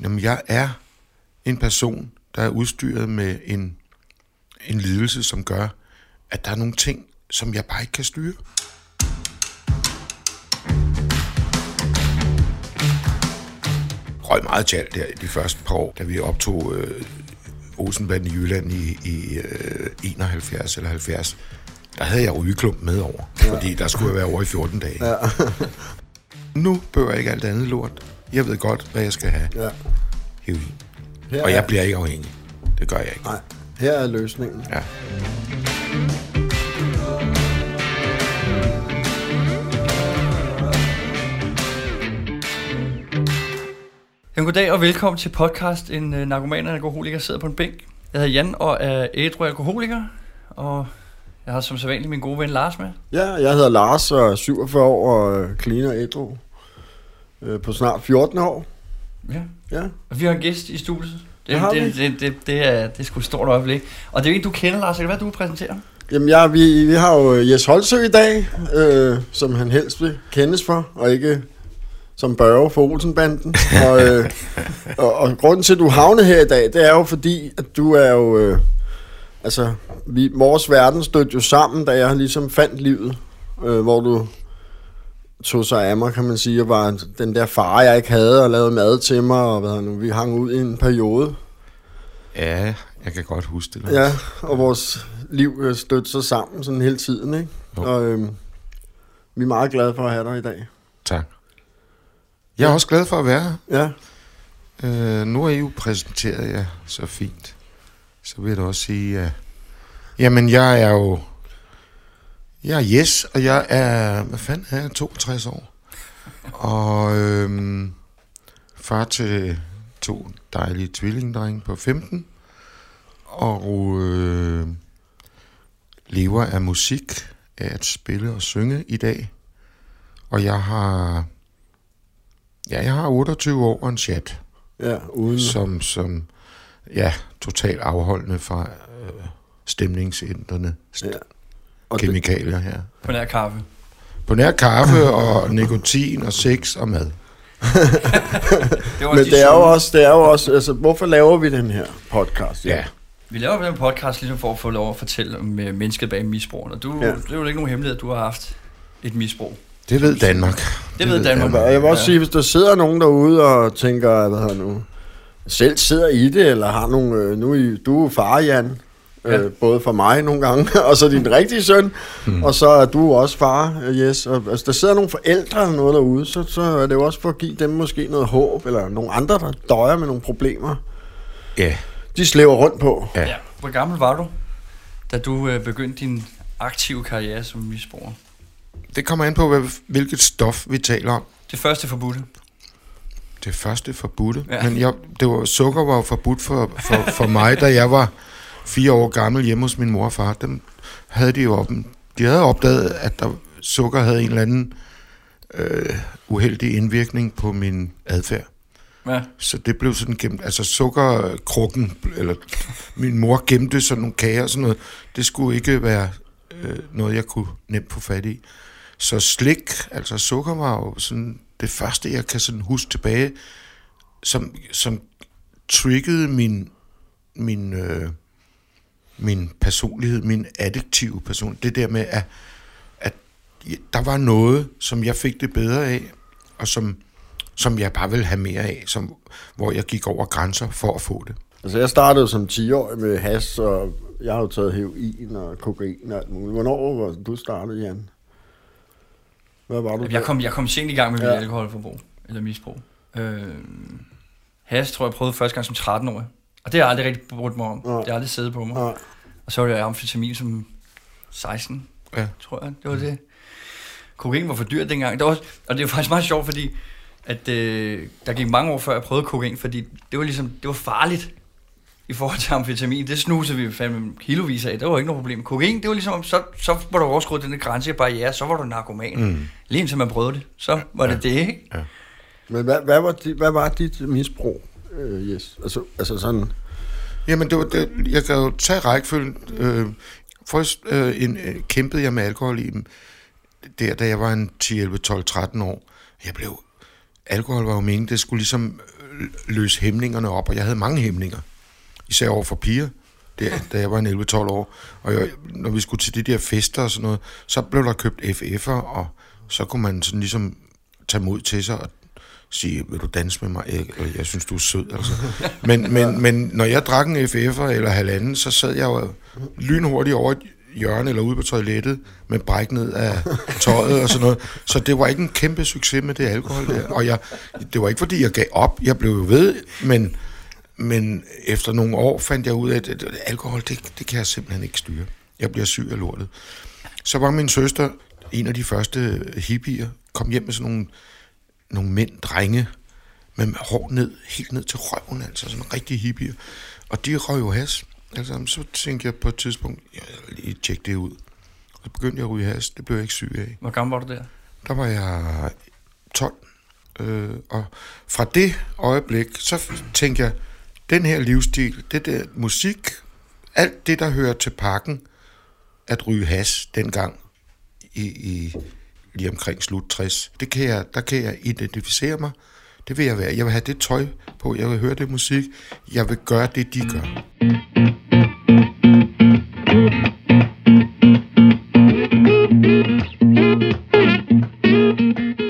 Jamen, jeg er en person, der er udstyret med en, en lidelse, som gør, at der er nogle ting, som jeg bare ikke kan styre. Røg meget tjalt der i de første par år, da vi optog øh, Olsenbanden i Jylland i, i øh, 71 eller 70. Der havde jeg rygeklump med over, ja. fordi der skulle jeg være over i 14 dage. Ja. nu bør jeg ikke alt andet lort. Jeg ved godt, hvad jeg skal have. Ja. Heroin. Her og jeg bliver ikke afhængig. Det gør jeg ikke. Nej, her er løsningen. Ja. Jamen, goddag og velkommen til podcast En uh, narkoman og alkoholiker sidder på en bænk. Jeg hedder Jan og er ædru alkoholiker, og jeg har som sædvanligt min gode ven Lars med. Ja, jeg hedder Lars og er 47 år og øh, clean og ædru øh, på snart 14 år. Ja. Ja. Og vi har en gæst i studiet. Det, Det det, det, det, det, er, det er sgu et stort øjeblik. Og det er jo en, du kender, Lars. Være, du vil præsentere? Jamen, ja, vi, vi har jo Jes Holsø i dag, øh, som han helst vil kendes for, og ikke som Børge for Olsenbanden. og, øh, og, og grunden til, at du havnede her i dag, det er jo fordi, at du er jo... Øh, altså, vi, vores verden stødte jo sammen, da jeg ligesom fandt livet, øh, hvor du tog sig af mig, kan man sige, og var den der far, jeg ikke havde, og lavede mad til mig, og hvad nu, vi hang ud i en periode. Ja, jeg kan godt huske det. Lars. Ja, og vores liv øh, stødte sig sammen sådan hele tiden, ikke? Jo. Og øhm, vi er meget glade for at have dig i dag. Tak. Jeg er også glad for at være her. Ja, Øh, nu er I jo præsenteret jer så fint. Så vil jeg da også sige, at jamen jeg er jo, jeg er Jes, og jeg er, hvad fanden er jeg, 62 år. Og øhm, far til to dejlige tvillingedrenge på 15. Og øh, lever af musik, af at spille og synge i dag. Og jeg har, ja, jeg har 28 år og en chat ja, uden... som, som ja, totalt afholdende fra øh, stemningsændrende st- Ja. Ja. Og det, kemikalier her. På nær kaffe. På nær kaffe og nikotin og sex og mad. Det men de det er jo også, det er jo også, altså, hvorfor laver vi den her podcast? Ja. Vi laver den podcast ligesom for at få lov at fortælle om øh, mennesket bag misbrugene. Og du, Ja. ja. det er jo ikke nogen hemmelighed, at du har haft et misbrug. Det ved Danmark. Det ved Danmark. Og jeg vil også Ja. sige, hvis der sidder nogen derude og tænker, hvad hedder nu, selv sidder i det, eller har nogle, øh, nu er I, du er far, Jan, Ja. øh, både for mig nogle gange, og så din rigtige søn, mm. og så er du også far, øh, yes. Og, altså, der sidder nogle forældre eller noget derude, så, så er det jo også for at give dem måske noget håb, eller nogle andre, der døjer med nogle problemer, Ja, de slæver rundt på. ja. Ja. Hvor gammel var du, da du øh, begyndte din aktive karriere som misbruger? Det kommer an på, hvad, hvilket stof vi taler om. Det første forbudte. Det første forbudte. Ja. Men jeg, det var, sukker var jo forbudt for, for, for mig, da jeg var fire år gammel hjemme hos min mor og far. Dem havde de jo op, de havde opdaget, at der, sukker havde en eller anden øh, uheldig indvirkning på min adfærd. Ja. Så det blev sådan gemt, altså sukkerkrukken, eller min mor gemte sådan nogle kager og sådan noget, det skulle ikke være øh, noget, jeg kunne nemt få fat i. Så slik, altså sukker var jo sådan det første, jeg kan sådan huske tilbage, som, som triggede min, min, øh, min personlighed, min addiktive person. Det der med, at, at der var noget, som jeg fik det bedre af, og som, som jeg bare ville have mere af, som, hvor jeg gik over grænser for at få det. Altså, jeg startede som 10-årig med has, og jeg har jo taget heroin og kokain og alt muligt. Hvornår var du startet, Jan? Hvad var du? Jeg kom, jeg kom sent i gang med mit Ja. ja. alkoholforbrug, eller misbrug. Øh, has tror jeg, jeg prøvede første gang som 13-årig. Og det har jeg aldrig rigtig brugt mig om. Nej. Det har aldrig siddet på mig. Nej. Og så var det amfetamin som 16, Ja. tror jeg. Det var det. Kokain var for dyrt dengang. Det var, og det er faktisk meget sjovt, fordi at, øh, der gik mange år før jeg prøvede kokain, fordi det var ligesom, det var farligt i forhold til amfetamin. Det snusede vi fandme kilovis af. Det var ikke noget problem. Kokain, det var ligesom, så, så var der overskruet den der grænse barriere, så var du narkoman. Mm. Lige indtil man prøvede det, så var det det, ikke? Men hvad, hvad, var, dit, hvad var dit misbrug, øh, yes? Altså, altså sådan... Jamen, det var, det, jeg kan jo tage rækkefølgen. Øh, først øh, en, øh, kæmpede jeg med alkohol i dem, der, da jeg var en 10, 11, 12, 13 år. Jeg blev... Alkohol var jo meningen, det skulle ligesom øh, løse hæmningerne op, og jeg havde mange hæmninger. Især over for piger, der, da jeg var en 11-12 år. Og jeg, når vi skulle til de der fester og sådan noget, så blev der købt FF'er, og så kunne man sådan ligesom tage mod til sig og sige, vil du danse med mig? Jeg, øh, jeg synes, du er sød, altså. Men, men, men når jeg drak en FF'er eller halvanden, så sad jeg jo lynhurtigt over et hjørne eller ude på toilettet med bræk ned af tøjet og sådan noget. Så det var ikke en kæmpe succes med det alkohol der. Og jeg, det var ikke, fordi jeg gav op. Jeg blev jo ved, men, men efter nogle år fandt jeg ud af, at at alkohol, det, det kan jeg simpelthen ikke styre. Jeg bliver syg af lortet. Så var min søster en af de første hippier, kom hjem med sådan nogle, nogle mænd, drenge, med hår ned, helt ned til røven, altså sådan rigtig hippier. Og de røg jo has. Altså, så tænkte jeg på et tidspunkt, jeg vil lige tjekke det ud. Og så begyndte jeg at ryge has. Det blev jeg ikke syg af. Hvor gammel var du der? Der var jeg 12. Øh, og fra det øjeblik, så tænkte jeg, den her livsstil, det der musik, alt det, der hører til pakken, at ryge has dengang i, i lige omkring slut 60, det kan jeg, der kan jeg identificere mig. Det vil jeg være. Jeg vil have det tøj på, jeg vil høre det musik, jeg vil gøre det, de gør.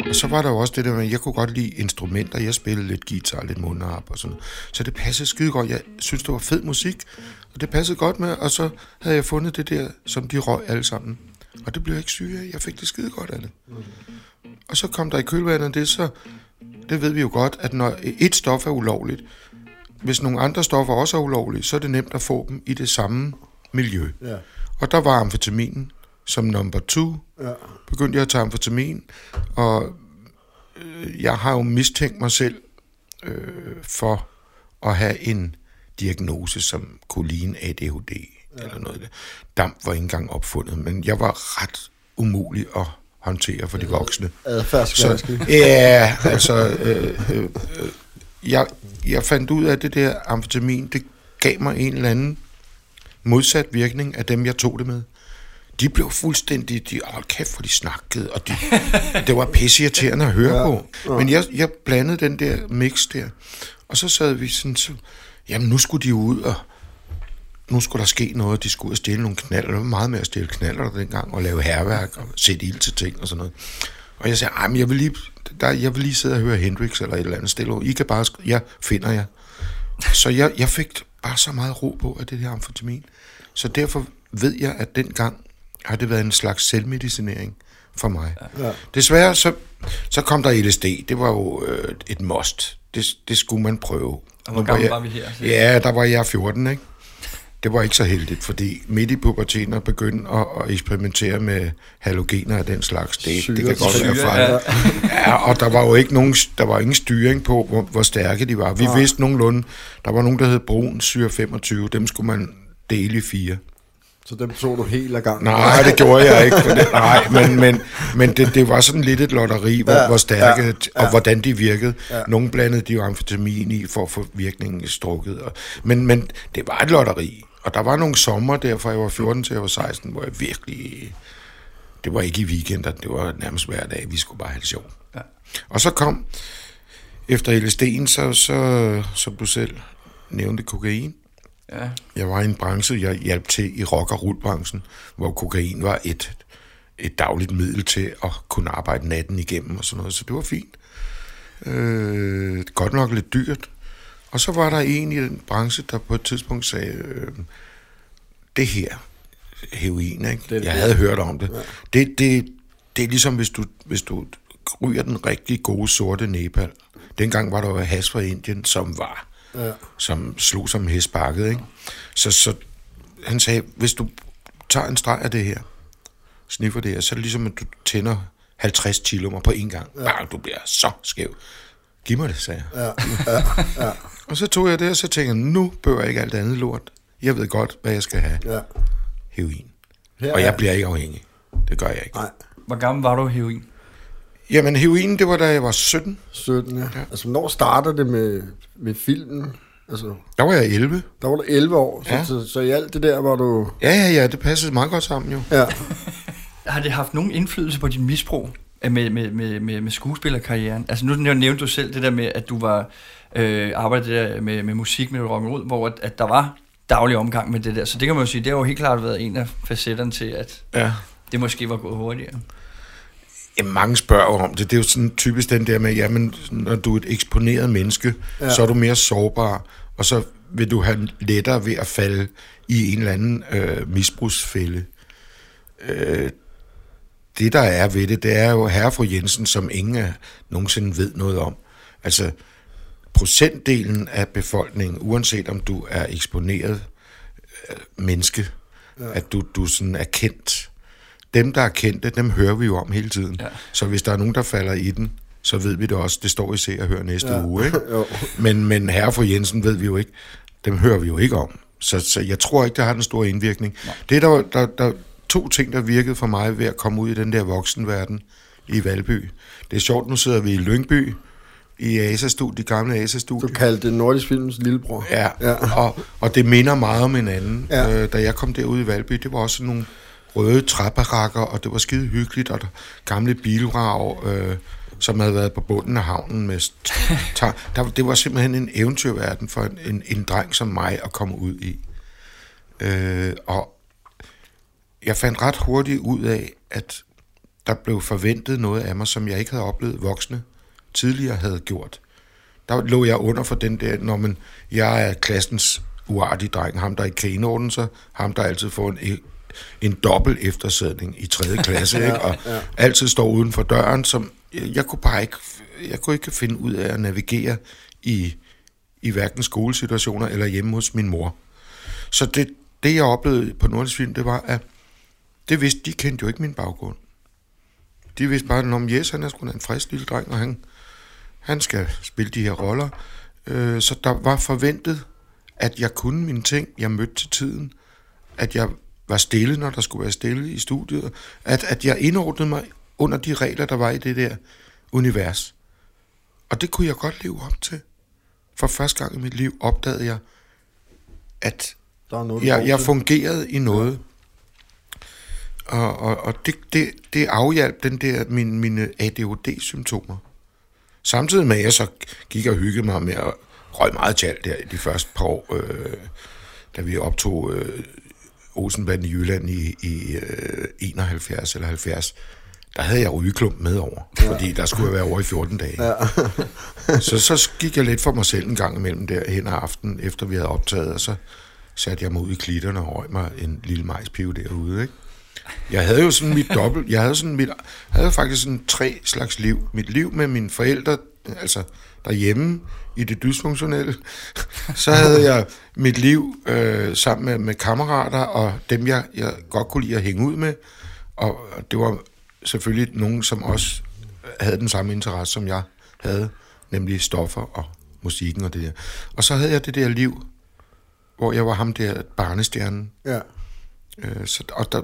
Og så var der jo også det der med, at jeg kunne godt lide instrumenter. Jeg spillede lidt guitar, lidt mundharp og sådan noget. Så det passede skide godt. Jeg synes, det var fed musik, og det passede godt med. Og så havde jeg fundet det der, som de røg alle sammen. Og det blev jeg ikke syg af. Jeg fik det skide godt af det. Og så kom der i kølvandet det, så det ved vi jo godt, at når et stof er ulovligt, hvis nogle andre stoffer også er ulovlige, så er det nemt at få dem i det samme miljø. Ja. Og der var amfetamin som number two. Ja. Begyndte jeg at tage amfetamin, og øh, jeg har jo mistænkt mig selv øh, for at have en diagnose, som kunne ligne ADHD. Eller noget. Damp var ikke engang opfundet, men jeg var ret umulig at håndtere for de voksne. Adfærdsvanskelig. Så, ja, altså, øh, øh, øh, jeg, jeg fandt ud af, at det der amfetamin, det gav mig en eller anden modsat virkning af dem, jeg tog det med. De blev fuldstændig, de, hold kæft, hvor de snakkede, og de, det var pisseirriterende at høre ja, på. Men jeg, jeg blandede den der mix der, og så sad vi sådan, så, jamen nu skulle de ud, og nu skulle der ske noget, de skulle ud og stille nogle knaller, der var meget med at stille knaller dengang, og lave herværk, og sætte ild til ting og sådan noget. Og jeg sagde, ej, men jeg vil lige, der, jeg vil lige sidde og høre Hendrix eller et eller andet stille. I kan bare, sk- jeg finder jer. Så jeg, jeg fik bare så meget ro på af det her amfetamin. Så derfor ved jeg, at dengang har det været en slags selvmedicinering for mig. Ja. Desværre så, så kom der LSD. Det var jo øh, et must. Det, det skulle man prøve. Og hvor gammel jeg, var vi her? Ja, der var jeg 14, ikke? Det var ikke så heldigt, fordi midt i puberteten at begynde at, at eksperimentere med halogener af den slags, det, det kan godt være Syre, fejl. Ja, og der var jo ikke nogen, der var ingen styring på, hvor, hvor stærke de var. Vi Nej. vidste nogenlunde, der var nogen, der hed brun syre 25, dem skulle man dele i fire. Så dem tog du helt af gang. Nej, det gjorde jeg ikke. Det, nej, men, men, men det, det var sådan lidt et lotteri, hvor, Ja, ja, hvor stærke ja, ja, ja. og hvordan de virkede. Ja. Ja. Nogle blandede de jo amfetamin i for at få virkningen strukket. Og, men, men det var et lotteri. Og der var nogle sommer der, fra jeg var 14 til jeg var 16, hvor jeg virkelig... Det var ikke i weekender, det var nærmest hver dag. Vi skulle bare have det sjovt. Ja. Og så kom, efter LSD'en, så, så, som du selv nævnte, kokain. Ja. Jeg var i en branche, jeg hjalp til i rock- og rullbranchen, hvor kokain var et, et dagligt middel til at kunne arbejde natten igennem og sådan noget, så det var fint. Øh, godt nok lidt dyrt. Og så var der en i den branche, der på et tidspunkt sagde, øh, det her, heroin, ikke? Det jeg havde hørt om det. Ja. Det, det, det er ligesom, hvis du, hvis du ryger den rigtig gode sorte Nepal. Dengang var der jo has fra Indien, som var Ja. som slog som hestbakket, ikke? Så, så han sagde, hvis du tager en streg af det her, sniffer det her, så er det ligesom, at du tænder 50 kilomer på en gang. Ja. Bare, du bliver så skæv. Giv mig det, sagde jeg. Ja, ja, ja, Og så tog jeg det, og så tænkte jeg, nu behøver jeg ikke alt andet lort. Jeg ved godt, hvad jeg skal have. ja. Heroin. Her Og jeg bliver ikke afhængig. Det gør jeg ikke. Nej, Hvor gammel var du heroin? Jamen, heroin, det var da jeg var 17. 17, ja. ja. Altså, hvornår starter det med, med filmen? Altså, Der var jeg 11. der var du 11 år, så, Ja. så, så i alt det der var du... Ja, ja, ja, det passede meget godt sammen jo. Ja, Har det haft nogen indflydelse på dit misbrug? med, med, med, med, med skuespillerkarrieren? Altså nu nævnte du selv det der med, at du var øh, arbejdet der med, med musik, med rock roll, hvor at, at der var daglig omgang med det der. Så det kan man jo sige, det har jo helt klart været en af facetterne til, at Ja. det måske var gået hurtigere. Jamen, mange spørger om det. Det er jo sådan typisk den der med, jamen, når du er et eksponeret menneske, Ja. så er du mere sårbar, og så vil du have lettere ved at falde i en eller anden øh, misbrugsfælde. Øh, det, der er ved det, det er jo herre fru Jensen, som ingen nogensinde ved noget om. Altså, procentdelen af befolkningen, uanset om du er eksponeret øh, menneske, ja. at du, du sådan er kendt. Dem, der er kendte, dem hører vi jo om hele tiden. Ja. Så hvis der er nogen, der falder i den, så ved vi det også. Det står i Se og Hør næste Ja. uge, ikke? Men, men herre for Jensen ved vi jo ikke. Dem hører vi jo ikke om. Så, så jeg tror ikke, det har den store indvirkning. Nej. Det er der, der, der to ting, der virkede for mig ved at komme ud i den der voksenverden i Valby. Det er sjovt, nu sidder vi i Lyngby, i ASA-studiet, det gamle Du ASA-studie. kaldte det Nordisk Films lillebror. Ja, Ja. Og, og det minder meget om hinanden. Ja. Øh, da jeg kom derud i Valby, det var også nogle røde træbarakker, og det var skide hyggeligt, og der, gamle bilrag, øh, som havde været på bunden af havnen. Med, st- ta- der, det var simpelthen en eventyrverden for en, en, en dreng som mig at komme ud i. Øh, og jeg fandt ret hurtigt ud af, at der blev forventet noget af mig, som jeg ikke havde oplevet voksne tidligere havde gjort. Der lå jeg under for den der, når man, jeg er klassens uartige dreng, ham der ikke kan indordne sig, ham der altid får en, en dobbelt eftersædning i 3. klasse, ikke? og ja. altid står uden for døren, som jeg, jeg kunne bare ikke, jeg kunne ikke finde ud af at navigere i, i hverken skolesituationer eller hjemme hos min mor. Så det, det jeg oplevede på Nordisk Film, det var, at det vidste, de kendte jo ikke min baggrund. De vidste bare, om Jes, han er sgu en frisk lille dreng, og han, han skal spille de her roller. Øh, så der var forventet, at jeg kunne mine ting, jeg mødte til tiden, at jeg var stille, når der skulle være stille i studiet, at, at jeg indordnede mig under de regler, der var i det der univers. Og det kunne jeg godt leve op til. For første gang i mit liv opdagede jeg, at Der er noget, jeg, jeg fungerede i noget. Og, og, og det, det, det afhjalp den der, min, mine ADHD-symptomer. Samtidig med, at jeg så gik og hyggede mig med at røg meget tjal der i de første par år, øh, da vi optog øh, Olsenbanden i Jylland i, i øh, 71 eller 70. Der havde jeg rygeklump med over, fordi der skulle jeg være over i 14 dage. Ja. Så, så gik jeg lidt for mig selv en gang imellem der hen ad aftenen, efter vi havde optaget, og så satte jeg mig ud i klitterne og røg mig en lille majspive derude, ikke? Jeg havde jo sådan mit dobbelt, jeg havde sådan mit, havde faktisk sådan tre slags liv. Mit liv med mine forældre, altså derhjemme i det dysfunktionelle. Så havde jeg mit liv øh, sammen med, med kammerater og dem, jeg, jeg godt kunne lide at hænge ud med. Og det var selvfølgelig nogen, som også havde den samme interesse, som jeg havde, nemlig stoffer og musikken og det der. Og så havde jeg det der liv, hvor jeg var ham der barnestjernen. ja. Øh, så, og der,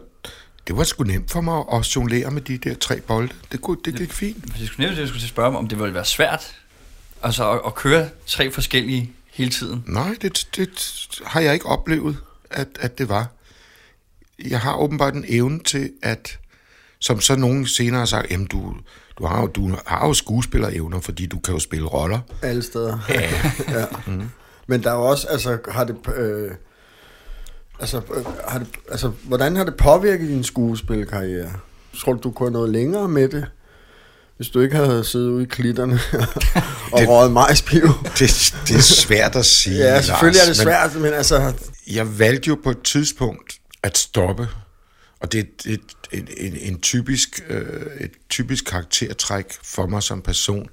det var sgu nemt for mig at jonglere med de der tre bolde. Det, kunne, det gik fint. Hvis jeg skulle nævne det, jeg skulle til at spørge om, om det ville være svært altså at, at køre tre forskellige hele tiden. Nej, det, det har jeg ikke oplevet, at, at det var. Jeg har åbenbart en evne til, at som så nogen senere har sagt, jamen du, du, har, jo, du har jo skuespillerevner, fordi du kan jo spille roller. Alle steder. ja. Mm. Men der er jo også, altså, har det... Øh, altså, øh, har det, altså, hvordan har det påvirket din skuespilkarriere? Tror du, du kunne have noget længere med det, hvis du ikke havde siddet ude i klitterne og Det- røget majspiv? Det, det er svært at sige, Ja, selvfølgelig er det Lars, men- svært, men altså... jeg valgte jo på et tidspunkt at stoppe, og det er et, et, en, en, en typisk, øh, et typisk karaktertræk for mig som person,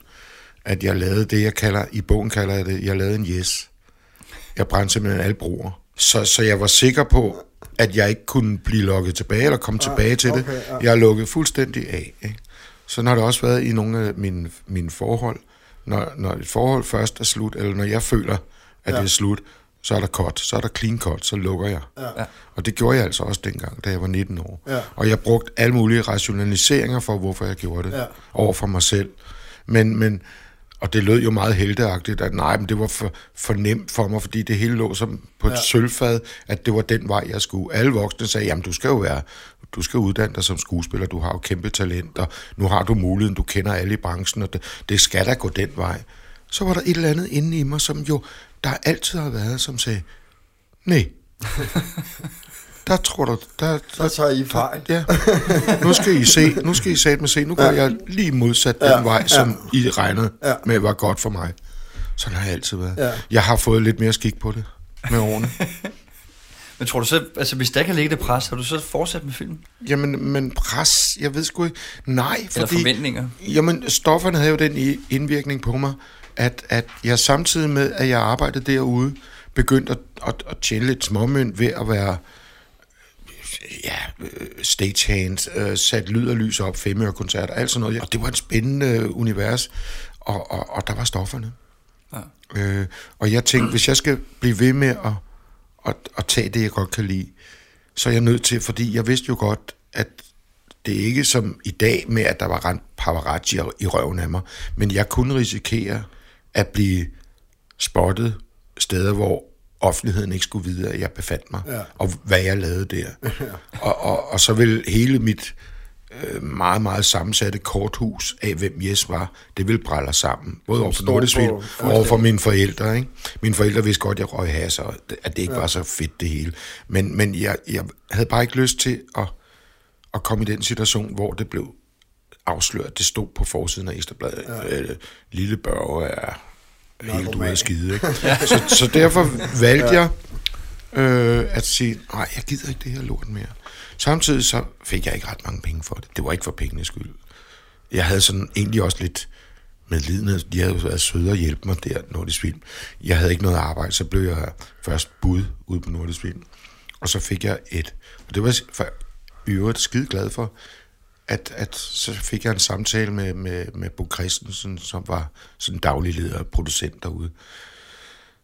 at jeg lavede det, jeg kalder, i bogen kalder jeg det, jeg lavede en yes. Jeg brændte simpelthen alle broer. Så, så jeg var sikker på, at jeg ikke kunne blive lukket tilbage, eller komme tilbage til det. okay, ja. Jeg er lukket fuldstændig af. Ikke? Sådan har det også været i nogle af mine, mine forhold. Når, når et forhold først er slut, eller når jeg føler, at Ja. ja. det er slut, så er der cut, så er der clean cut, så lukker jeg. Ja. Og det gjorde jeg altså også dengang, da jeg var 19 år. Ja. Og jeg brugte alle mulige rationaliseringer for, hvorfor jeg gjorde det, Ja. over for mig selv. Men, men Og det lød jo meget helteagtigt, at nej, men det var for, for nemt for mig, fordi det hele lå som på et ja. sølvfad, at det var den vej, jeg skulle. Alle voksne sagde, jamen du skal jo være, du skal uddanne dig som skuespiller, du har jo kæmpe talent, og nu har du muligheden, du kender alle i branchen, og det, det skal da gå den vej. Så var der et eller andet inde i mig, som jo, der altid har været, som sagde, nej, der tror du, der, der, Så tager I fejl. Ja, nu skal I se, nu skal I satme se, nu går ja. jeg lige modsat den Ja, vej, som I regnede Ja. med var godt for mig. Sådan har jeg altid været. Ja. Jeg har fået lidt mere skik på det med årene. Men tror du så, altså hvis der kan ligge det pres, har du så fortsat med filmen? Jamen, men pres, jeg ved sgu ikke. Nej, Eller fordi... forventninger? Jamen, stofferne havde jo den indvirkning på mig, at, at jeg samtidig med, at jeg arbejdede derude, begyndte at, at, at tjene lidt småmønt ved at være ja, øh, stagehand, øh, sat lyd og lys op, femørekoncerter, alt sådan noget. Og det var et spændende øh, univers, og, og, og der var stofferne. Ja. Øh, og jeg tænkte, hvis jeg skal blive ved med at, at, at tage det, jeg godt kan lide, så er jeg nødt til, fordi jeg vidste jo godt, at det er ikke som i dag med, at der var rent paparazzi i røven af mig, men jeg kunne risikere at blive spottet steder, hvor offentligheden ikke skulle vide, at jeg befandt mig, Ja. og hvad jeg lavede der. og, og, og så vil hele mit øh, meget, meget sammensatte korthus af, hvem Jes var, det ville brælle sammen. Både over for på- og over for mine forældre. Ikke? Mine forældre vidste godt, at jeg røg has, og at det ikke ja. var så fedt det hele. Men, men jeg, jeg havde bare ikke lyst til at, at komme i den situation, hvor det blev afsløret. Det stod på forsiden af Ekstrabladet. Ja. Øh, Lille Børge er helt ude af skide. Ikke? så, så derfor valgte jeg øh, at sige, nej, jeg gider ikke det her lort mere. Samtidig så fik jeg ikke ret mange penge for det. Det var ikke for pengenes skyld. Jeg havde sådan egentlig også lidt medlidenhed. De havde jo været søde og hjælpe mig der, Nordisk Film. Jeg havde ikke noget arbejde, så blev jeg først bud ude på Nordisk Film. Og så fik jeg et, og det var jeg for øvrigt skide glad for, at, at så fik jeg en samtale med, med, med Bo Christensen, som var sådan daglig leder og producent derude.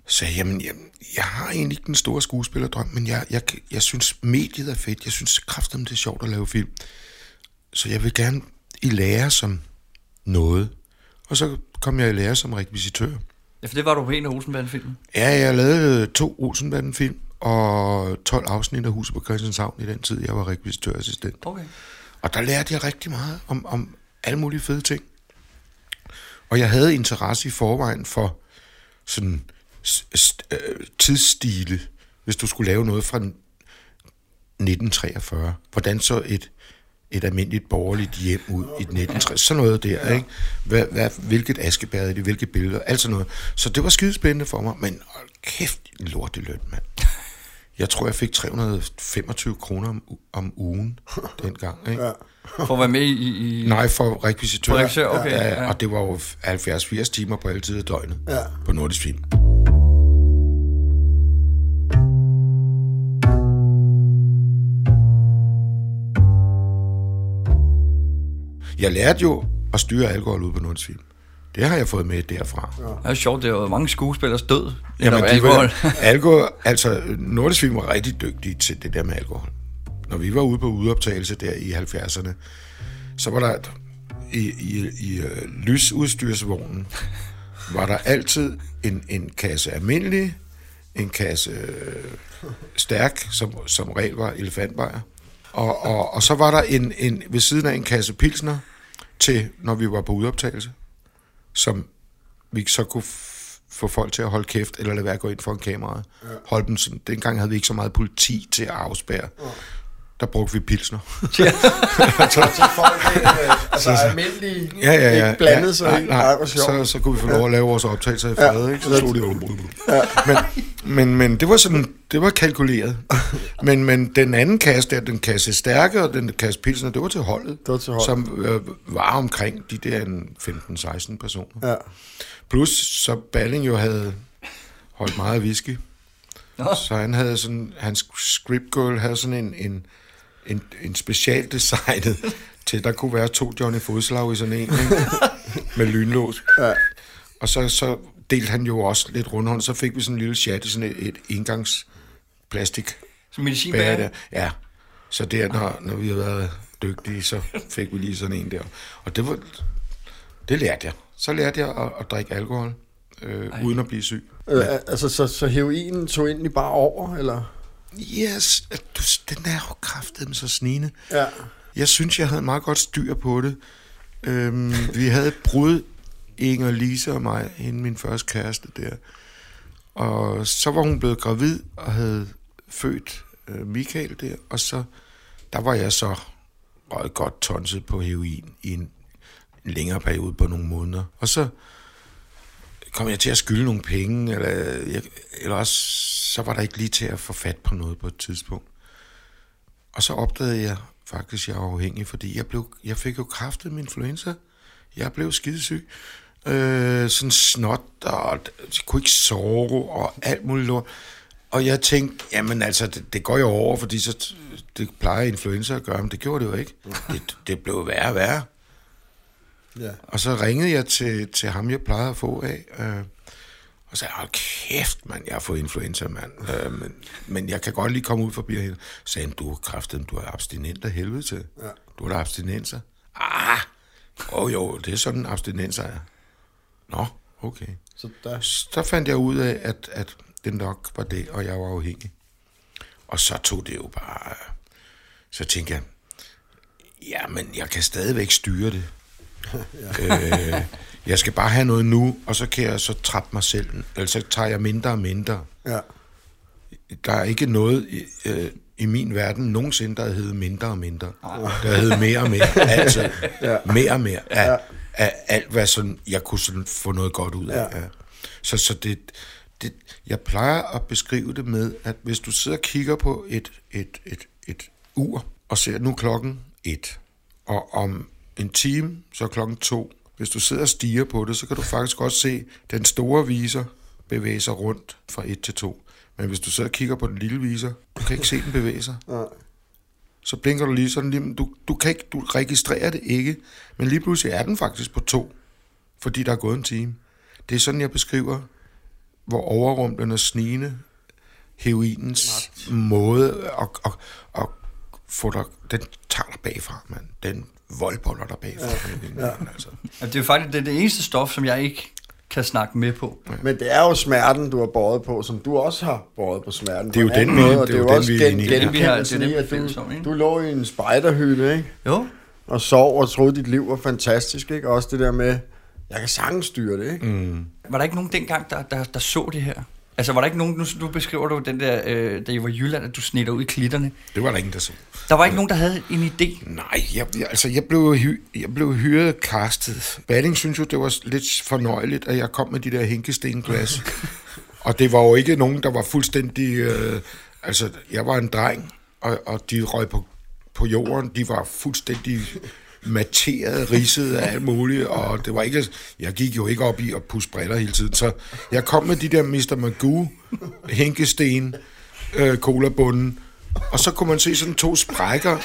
Så sagde jeg, jamen, jeg, jeg har egentlig ikke den store skuespillerdrøm, men jeg, jeg, jeg synes, mediet er fedt. Jeg synes kraftigt, det er sjovt at lave film. Så jeg vil gerne i lære som noget. Og så kom jeg i lære som rekvisitør. Ja, for det var du på en af Olsenbanden-filmen. Ja, jeg lavede to Olsenbanden-film og 12 afsnit af Huset på Christianshavn i den tid, jeg var rekvisitørassistent. Okay. Og der lærte jeg rigtig meget om, om alle mulige fede ting. Og jeg havde interesse i forvejen for sådan øh, tidsstile, hvis du skulle lave noget fra 1943. Hvordan så et, et almindeligt borgerligt hjem ud i 1960? Sådan noget der, ikke? Hvad, hvad, hvilket askebær er det, hvilke billeder, alt sådan noget. Så det var skidespændende for mig, men hold kæft, en lorteløn, mand. Jeg tror, jeg fik 325 kroner om, om ugen dengang, ikke? Ja. For at være med i... i Nej, for rekvisitør. For rekvisitør, okay, Ja, ja. Og det var jo 70-80 timer på altid af døgnet Ja. på Nordisk Film. Jeg lærte jo at styre alkohol ud på Nordisk Film. Det har jeg fået med derfra. Ja. Det er jo sjovt, det er jo mange skuespillers død. Jamen, de alkohol. Var, alkohol, altså Nordisk Film var rigtig dygtige til det der med alkohol. Når vi var ude på udoptagelse der i 70'erne, så var der i, i, i uh, lysudstyrsvognen, var der altid en, en kasse almindelig, en kasse øh, stærk, som, som regel var elefantbajer, og, og, og så var der en, en, ved siden af en kasse pilsner til, når vi var på udoptagelse, som vi så kunne få folk til at holde kæft, eller lade være at gå ind for en kamera. Ja. Holde dem sådan. Dengang havde vi ikke så meget politi til at afspærre. Ja. Der brugte vi pilsner. Så folk ikke, øh, altså almindelige, ja, ja, ja. ikke blandet ja, sig nej, nej, så, så kunne vi få lov at lave vores optagelser i fred, Ja. ikke? Så stod de jo... Men, men, men det var sådan, det var kalkuleret. Men, men den anden kasse der, den kasse stærke og den kasse pilsner, det var til holdet. Det var til holdet. Som øh, var omkring de der en 15-16 personer. Ja. Plus så Balling jo havde holdt meget whisky. Nå. Så han havde sådan, hans script girl havde sådan en, en, en, en specialdesignet til, der kunne være to Johnny Fodslag i sådan en, ikke? med lynlås. Ja. Og så, så delte han jo også lidt rundhånd, så fik vi sådan en lille chat i sådan et, et engangs plastik Som medicinbærer. der. Ja, så der, når, når vi havde været dygtige, så fik vi lige sådan en der. Og det var, det lærte jeg. så lærte jeg at, at drikke alkohol, øh, Ej. uden at blive syg. Øh, altså, så, så heroinen tog egentlig bare over, eller? Yes, du, den er jo kraftet så snigende. Ja. Jeg synes, jeg havde meget godt styr på det. Øhm, vi havde et brud, Inger, Lise og mig, hende min første kæreste der. Og så var hun blevet gravid og havde født øh, Michael der, og så der var jeg så røget godt tonset på heroin i en, en længere periode på nogle måneder. Og så kom jeg til at skylde nogle penge, eller, jeg, eller også så var der ikke lige til at få fat på noget på et tidspunkt. Og så opdagede jeg faktisk, at jeg var afhængig, fordi jeg, blev, jeg fik jo kraftet min influenza. Jeg blev skidesyg. Øh, sådan snot, og jeg kunne ikke sove, og alt muligt lort. Og jeg tænkte, jamen altså, det, det går jo over, fordi så, det plejer influenza at gøre, men det gjorde det jo ikke. Det, det blev værre og værre. Ja. Og så ringede jeg til, til ham, jeg plejede at få af, øh, og sagde, hold kæft, mand, jeg har fået influenza, mand. Øh, men, men jeg kan godt lige komme ud forbi hende. Så sagde han, du er kraften, du er abstinent af helvede til. Ja. Du er da abstinenser. Ah, oh, jo, det er sådan, abstinenser er. Nå, okay. Så der, Så fandt jeg ud af, at, at det nok var det, og jeg var afhængig. Og så tog det jo bare... Så tænkte jeg, ja, men jeg kan stadigvæk styre det. Øh, jeg skal bare have noget nu, og så kan jeg så trappe mig selv. Ellers så tager jeg mindre og mindre. ja. Der er ikke noget i, øh, i min verden nogensinde, der hedder mindre og mindre. Der hedder mere og mere. Altså, Ja. mere og mere af, Ja. af alt, hvad sådan, jeg kunne sådan få noget godt ud af. Ja. Ja. Så, så det, det, jeg plejer at beskrive det med, at hvis du sidder og kigger på et, et, et, et ur, og ser, nu klokken et, og om en time, så klokken to. Hvis du sidder og stiger på det, så kan du faktisk godt se den store viser bevæge sig rundt fra 1 til 2. Men hvis du sidder og kigger på den lille viser, du kan ikke se den bevæge sig. Nej. Så blinker du lige sådan lige, du, du, kan ikke, du registrerer det ikke, men lige pludselig er den faktisk på to, fordi der er gået en time. Det er sådan, jeg beskriver, hvor overrumplende og snigende heroinens måde at, at, at få dig, den tager dig bagfra, mand. Den voldboller dig bagfra. Ja. Ja. Altså. Altså, det er jo faktisk det, er det eneste stof, som jeg ikke kan snakke med på. Men det er jo smerten, du har båret på, som du også har båret på smerten. Det er jo en den, anden vi- måde, og det det er jo jo den, også vi har- det er vi er om, ikke? du lå i en spejderhytte, ikke? Jo, Og sov og troede, dit liv var fantastisk, ikke? Også det der med, jeg kan sagtens styre det, ikke? Mm. var der ikke nogen dengang, der, der, der så det her? Altså, var der ikke nogen, nu, nu beskriver du den der, øh, da I var i Jylland, at du snitter ud i klitterne. Det var der ingen, der så. Der var ikke nogen, der havde en idé. Nej, jeg, jeg, altså jeg blev, hy, jeg blev hyret castet. Balling synes jo, det var lidt fornøjeligt, at jeg kom med de der hinkestenglas. og det var jo ikke nogen, der var fuldstændig... Øh, altså, jeg var en dreng, og, og de røg på, på jorden. De var fuldstændig materet, ridset af alt muligt, og det var ikke... Jeg gik jo ikke op i at pusse briller hele tiden, så jeg kom med de der Mr. Magoo, hænkesten, øh, colabunden, og så kunne man se sådan to sprækker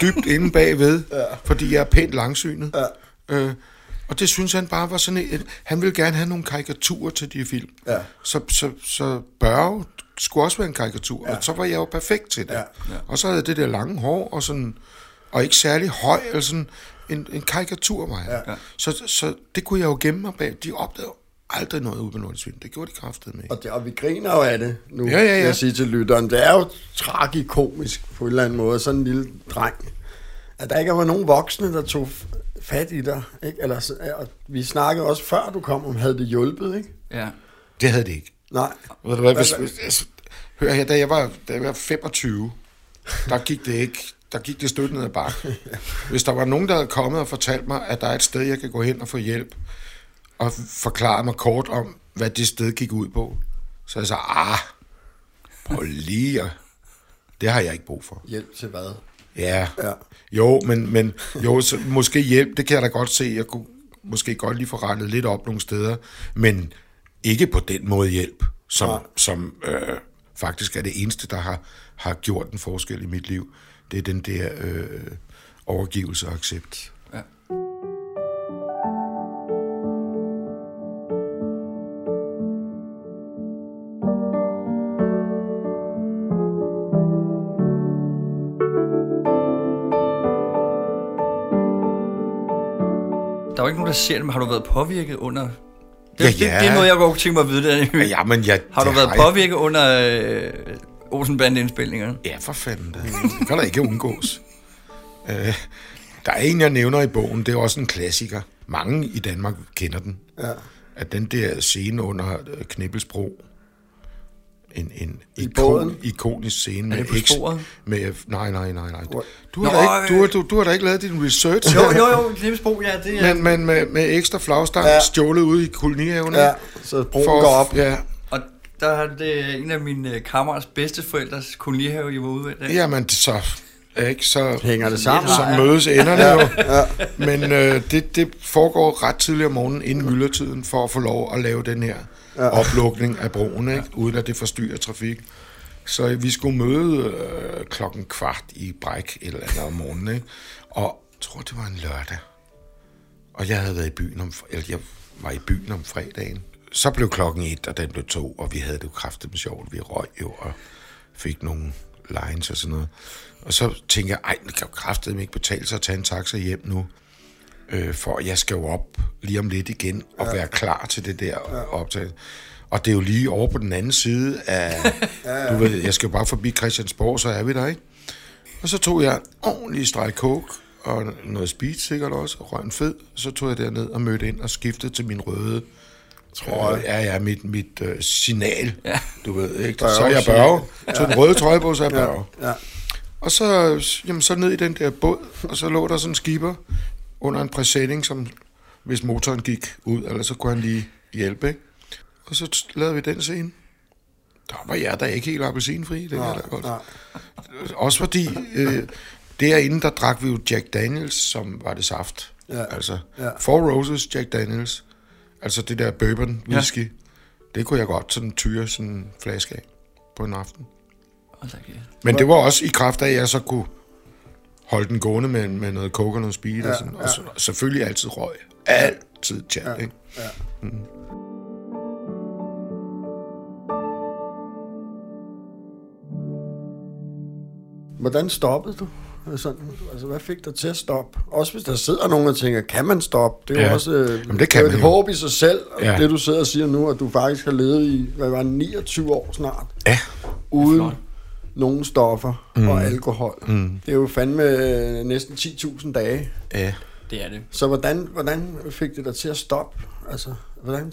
dybt inde bagved, ja. fordi jeg er pænt langsynet. Ja. Øh, og det synes han bare var sådan et, Han ville gerne have nogle karikaturer til de film. Ja. Så, så, så Børge skulle også være en karikatur, ja. og så var jeg jo perfekt til det. Ja. Ja. Og så havde jeg det der lange hår, og, sådan, og ikke særlig høj, eller sådan en, en karikatur var jeg. Ja. Så, så det kunne jeg jo gemme mig bag. De opdagede aldrig noget ude på Nordsvin. Det gjorde de kraftede med. Og, det, og vi griner jo af det nu, Ja, ja, ja. jeg sige til lytteren. Det er jo tragikomisk på en eller anden måde, sådan en lille dreng. At der ikke var nogen voksne, der tog fat i dig. Ikke? Eller, og vi snakkede også før du kom, om havde det hjulpet, ikke? Ja. Det havde det ikke. Nej. Ved du hvad, hvis, hvis, altså, hør her, da jeg, var, da jeg var 25, der gik det ikke, der gik det stødt ned ad bakken. Hvis der var nogen, der havde kommet og fortalt mig, at der er et sted, jeg kan gå hen og få hjælp, og forklare mig kort om, hvad det sted gik ud på, så jeg sagde, ah, prøv lige at, det har jeg ikke brug for. Hjælp til hvad? Ja, Ja. jo, men, men jo, så, måske hjælp, det kan jeg da godt se. Jeg kunne måske godt lige få rettet lidt op nogle steder, men ikke på den måde hjælp, som, Nej. som øh, faktisk er det eneste, der har, har gjort en forskel i mit liv. Det er den der øh, overgivelse og accept. ja. Der er jo ikke nogen, der ser det, men har du været påvirket under... Det, Ja, det, ja. det er noget, jeg godt kunne tænke mig at vide. Det. Ja, men jeg, Har du det været jeg. påvirket under øh, Olsenbande-indspilningerne? Ja, for fanden da. Det kan der ikke undgås. Øh, der er en, jeg nævner i bogen, det er også en klassiker. Mange i Danmark kender den. Ja. At den der scene under øh, Knibbelsbro, en, en I ikon, båden? ikonisk scene Er det med, på sporet? med nej, nej, nej, nej. Du har, Nå, da ikke, du, har, øh. du, du har da ikke lavet din research. Jo, jo, jo, Knipsbro, ja, det er... Men, men med, med ekstra flagstang ja. Stjålet ude i kolonihaven. ja, så broen går op. Ja, der er det en af mine øh, kammerats bedsteforældres kolonihave, I var ude ved. jamen så, ikke, så, Hænger det sammen? så Ja. mødes enderne jo. Men øh, det, det foregår ret tidligt om morgenen inden myldretiden, for at få lov at lave den her ja. oplukning af broen, ikke? uden at det forstyrrer trafik. Så vi skulle møde øh, klokken kvart i Bræk et eller andet om morgenen, ikke? og jeg tror, det var en lørdag. Og jeg havde været i byen om, eller jeg var i byen om fredagen. Så blev klokken et, og den blev to, og vi havde det jo kraftigt med sjovt. Vi røg jo og fik nogle lines og sådan noget. Og så tænkte jeg, ej, det kan jo kraftigt ikke betale sig at tage en taxa hjem nu. Øh, for jeg skal jo op lige om lidt igen og ja. være klar til det der ja. optag. Og det er jo lige over på den anden side af... ja. Du ved, jeg skal jo bare forbi Christiansborg, så er vi der, ikke? Og så tog jeg en ordentlig streg coke og noget speed sikkert også, og røg en fed. Så tog jeg derned og mødte ind og skiftede til min røde trøje. Øh, ja, ja, mit, mit uh, signal, ja. du ved, ikke? Børge så er jeg børge. Ja. Tog den røde trøje på, så er jeg børge. Ja. Og så, jamen, så ned i den der båd, og så lå der sådan en skipper under en præsending, som hvis motoren gik ud, eller så kunne han lige hjælpe, ikke? Og så lavede vi den scene. Der var jeg da ikke helt appelsinfri, det kan jeg godt. nej. Også fordi, øh, derinde, der drak vi jo Jack Daniels, som var det saft. Ja. Altså, Ja. Four Roses Jack Daniels. Altså det der bourbon whisky. Ja. Det kunne jeg godt sådan tyre sådan en flaske af på en aften. Hold da kæft. Men det var også i kraft af, at jeg så kunne holde den gående med, med noget coke og noget speed. Ja, og, sådan. og så, selvfølgelig altid røg. Altid chat, ja. ikke? Hvordan stoppede du? Sådan, altså, hvad fik dig til at stoppe? Også hvis der sidder nogen og tænker, kan man stoppe? Det er jo Ja. også øh, Jamen, det kan er jo man et jo. håb i sig selv, Ja. ja. det du sidder og siger nu, at du faktisk har levet i, hvad var det, 29 år snart, Ja. uden Flot. nogen stoffer mm. og alkohol. Mm. Det er jo fandme øh, næsten 10.000 dage. Ja. Det er det. Så hvordan, hvordan fik det dig til at stoppe? Altså, hvordan,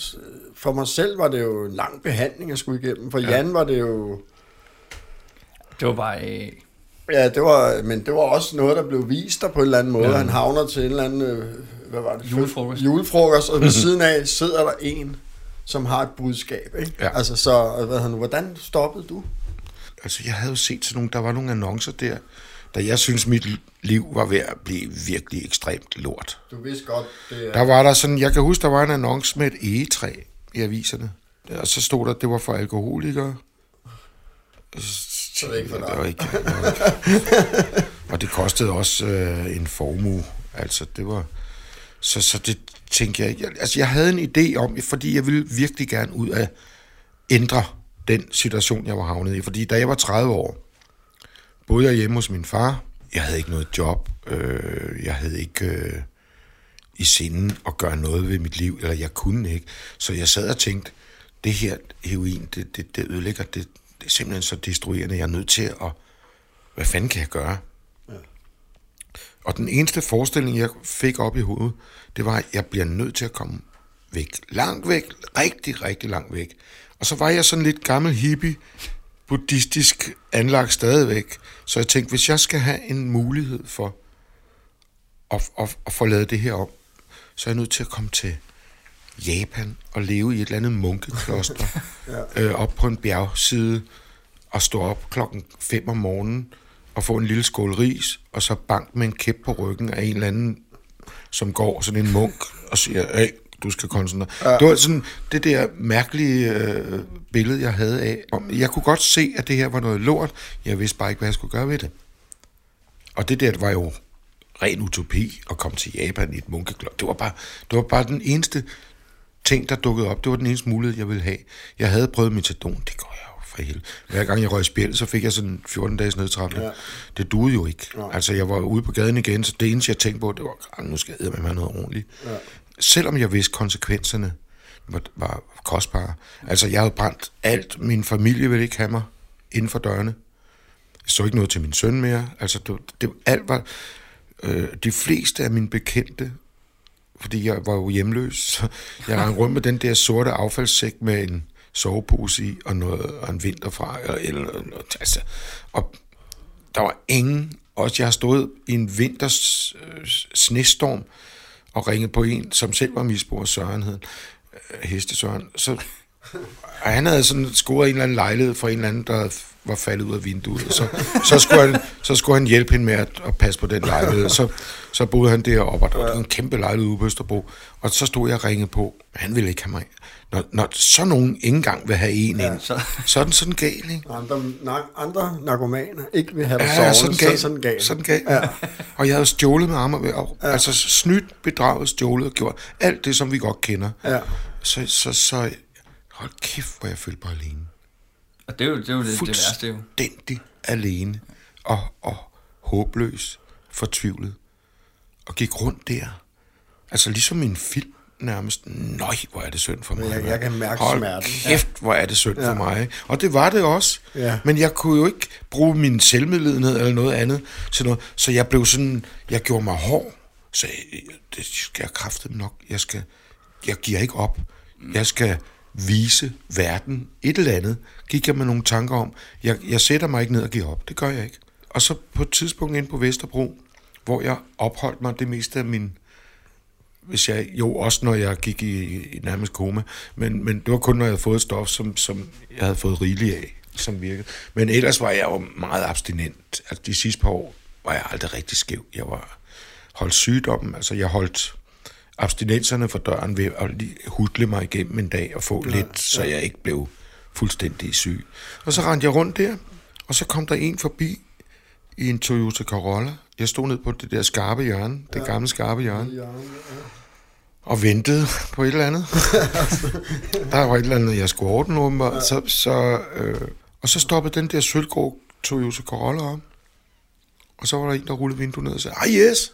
for mig selv var det jo en lang behandling, jeg skulle igennem. For ja. Jan var det jo... Det var bare... Øh, Ja, det var, men det var også noget, der blev vist der på en eller anden måde. Ja. Han havner til en eller anden, øh, hvad var det? Julefrokost. Julefrokost, og ved siden af sidder der en, som har et budskab, ikke? Ja. Altså, så, hvad nu, hvordan stoppede du? Altså, jeg havde jo set sådan nogle, der var nogle annoncer der, da jeg synes mit liv var ved at blive virkelig ekstremt lort. Du vidste godt, det er... Der var der sådan, jeg kan huske, der var en annonce med et egetræ i aviserne. Og så stod der, at det var for alkoholikere. Så det er ikke for Det dig. var ikke, det var ikke. og det kostede også øh, en formue. Altså, det var... Så, så det tænkte jeg ikke. Altså, jeg havde en idé om, fordi jeg ville virkelig gerne ud af ændre den situation, jeg var havnet i. Fordi da jeg var 30 år, boede jeg hjemme hos min far. Jeg havde ikke noget job. Øh, jeg havde ikke øh, i sinden at gøre noget ved mit liv, eller jeg kunne ikke. Så jeg sad og tænkte, det her heroin, det, det, det ødelægger, det er simpelthen så destruerende. Jeg er nødt til at, hvad fanden kan jeg gøre? Og den eneste forestilling, jeg fik op i hovedet, det var, at jeg bliver nødt til at komme væk. Langt væk, rigtig, rigtig langt væk. Og så var jeg sådan lidt gammel hippie, buddhistisk anlagt stadigvæk. Så jeg tænkte, hvis jeg skal have en mulighed for at, at, at få lavet det her om, så er jeg nødt til at komme til Japan og leve i et eller andet munkekloster ja. øh, op på en bjergside og stå op klokken 5 om morgenen og få en lille skål ris, og så bank med en kæp på ryggen af en eller anden, som går sådan en munk og siger, hey, du skal koncentrere. Ja. Det var sådan det der mærkelige øh, billede, jeg havde af. Jeg kunne godt se, at det her var noget lort. Jeg vidste bare ikke, hvad jeg skulle gøre ved det. Og det der var jo ren utopi at komme til Japan i et munkeklok. Det var bare, det var bare den eneste ting, der dukkede op. Det var den eneste mulighed, jeg ville have. Jeg havde prøvet metadon. Det går jeg jo for helvede. Hver gang jeg røg spjæld, så fik jeg sådan 14 dages nedtrapning. Ja. Det duede jo ikke. Ja. Altså, jeg var ude på gaden igen, så det eneste, jeg tænkte på, det var, "Ah, nu skal jeg med mig noget ordentligt. Ja. Selvom jeg vidste konsekvenserne var, var kostbare. Altså, jeg havde brændt alt. Min familie ville ikke have mig inden for dørene. Jeg så ikke noget til min søn mere. Altså, det, det alt var... Øh, de fleste af mine bekendte, fordi jeg var jo hjemløs, så jeg rendte rundt med den der sorte affaldssæk med en sovepose i, og, noget, og en vinterfra, eller, eller noget. Altså, og der var ingen, også jeg har stået i en vinters øh, snestorm, og ringet på en, som selv var misbruger, Søren hed, øh, Hestesøren. Så og han havde sådan scoret en eller anden lejlighed for en eller anden, der var faldet ud af vinduet. Og så, så, skulle han, så skulle han hjælpe hende med at, at passe på den lejlighed. Så, så boede han deroppe, og der var en kæmpe lejlighed ude på Østerbro. Og så stod jeg og ringede på, men han ville ikke have mig. Når, når så nogen ikke engang vil have en ja, ind, så- så er den sådan gal, ikke? Andre, na- andre narkomaner ikke vil have dig Ja, sovende, sådan så gal. sådan gal. Sådan gal. Ja. Og jeg havde stjålet med armer, og, ja. altså snydt, bedraget, stjålet og gjort alt det, som vi godt kender. Ja. Så, så, så hold kæft, hvor jeg følte mig alene. Og det er jo det, er jo det, det værste jo. fuldstændig alene og, og håbløs, fortvivlet. Og gik rundt der. Altså ligesom i en film nærmest. Nøj, hvor er det synd for mig. jeg- jeg kan mærke Hold smerten. kæft, hvor er det synd ja. for mig. Og det var det også. Ja. Men jeg kunne jo ikke bruge min selvmedlidenhed eller noget andet til noget. Så jeg blev sådan, jeg gjorde mig hård. Så jeg, det skal jeg kraftedeme nok. Jeg skal, jeg giver ikke op. Jeg skal vise verden et eller andet. Gik jeg med nogle tanker om. Jeg, jeg sætter mig ikke ned og giver op. Det gør jeg ikke. Og så på et tidspunkt ind på Vesterbro, hvor jeg opholdt mig det meste af min hvis jeg, jo også når jeg gik i, i nærmest koma, men, men det var kun, når jeg havde fået stof, som, som jeg havde fået rigeligt af, som virkede. Men ellers var jeg jo meget abstinent. Altså de sidste par år var jeg aldrig rigtig skæv. Jeg var holdt sygdommen, altså jeg holdt abstinenserne for døren ved at hudle mig igennem en dag og få ja, lidt, så jeg ikke blev fuldstændig syg. Og så rendte jeg rundt der, og så kom der en forbi i en Toyota Corolla. Jeg stod ned på det der skarpe hjørne, det gamle skarpe hjørne og ventede på et eller andet. der var et eller andet, jeg skulle ordne åbenbart. Så, så, øh, og så stoppede den der sølvgrå Toyota Corolla om. Og så var der en, der rullede vinduet ned og sagde, ah yes!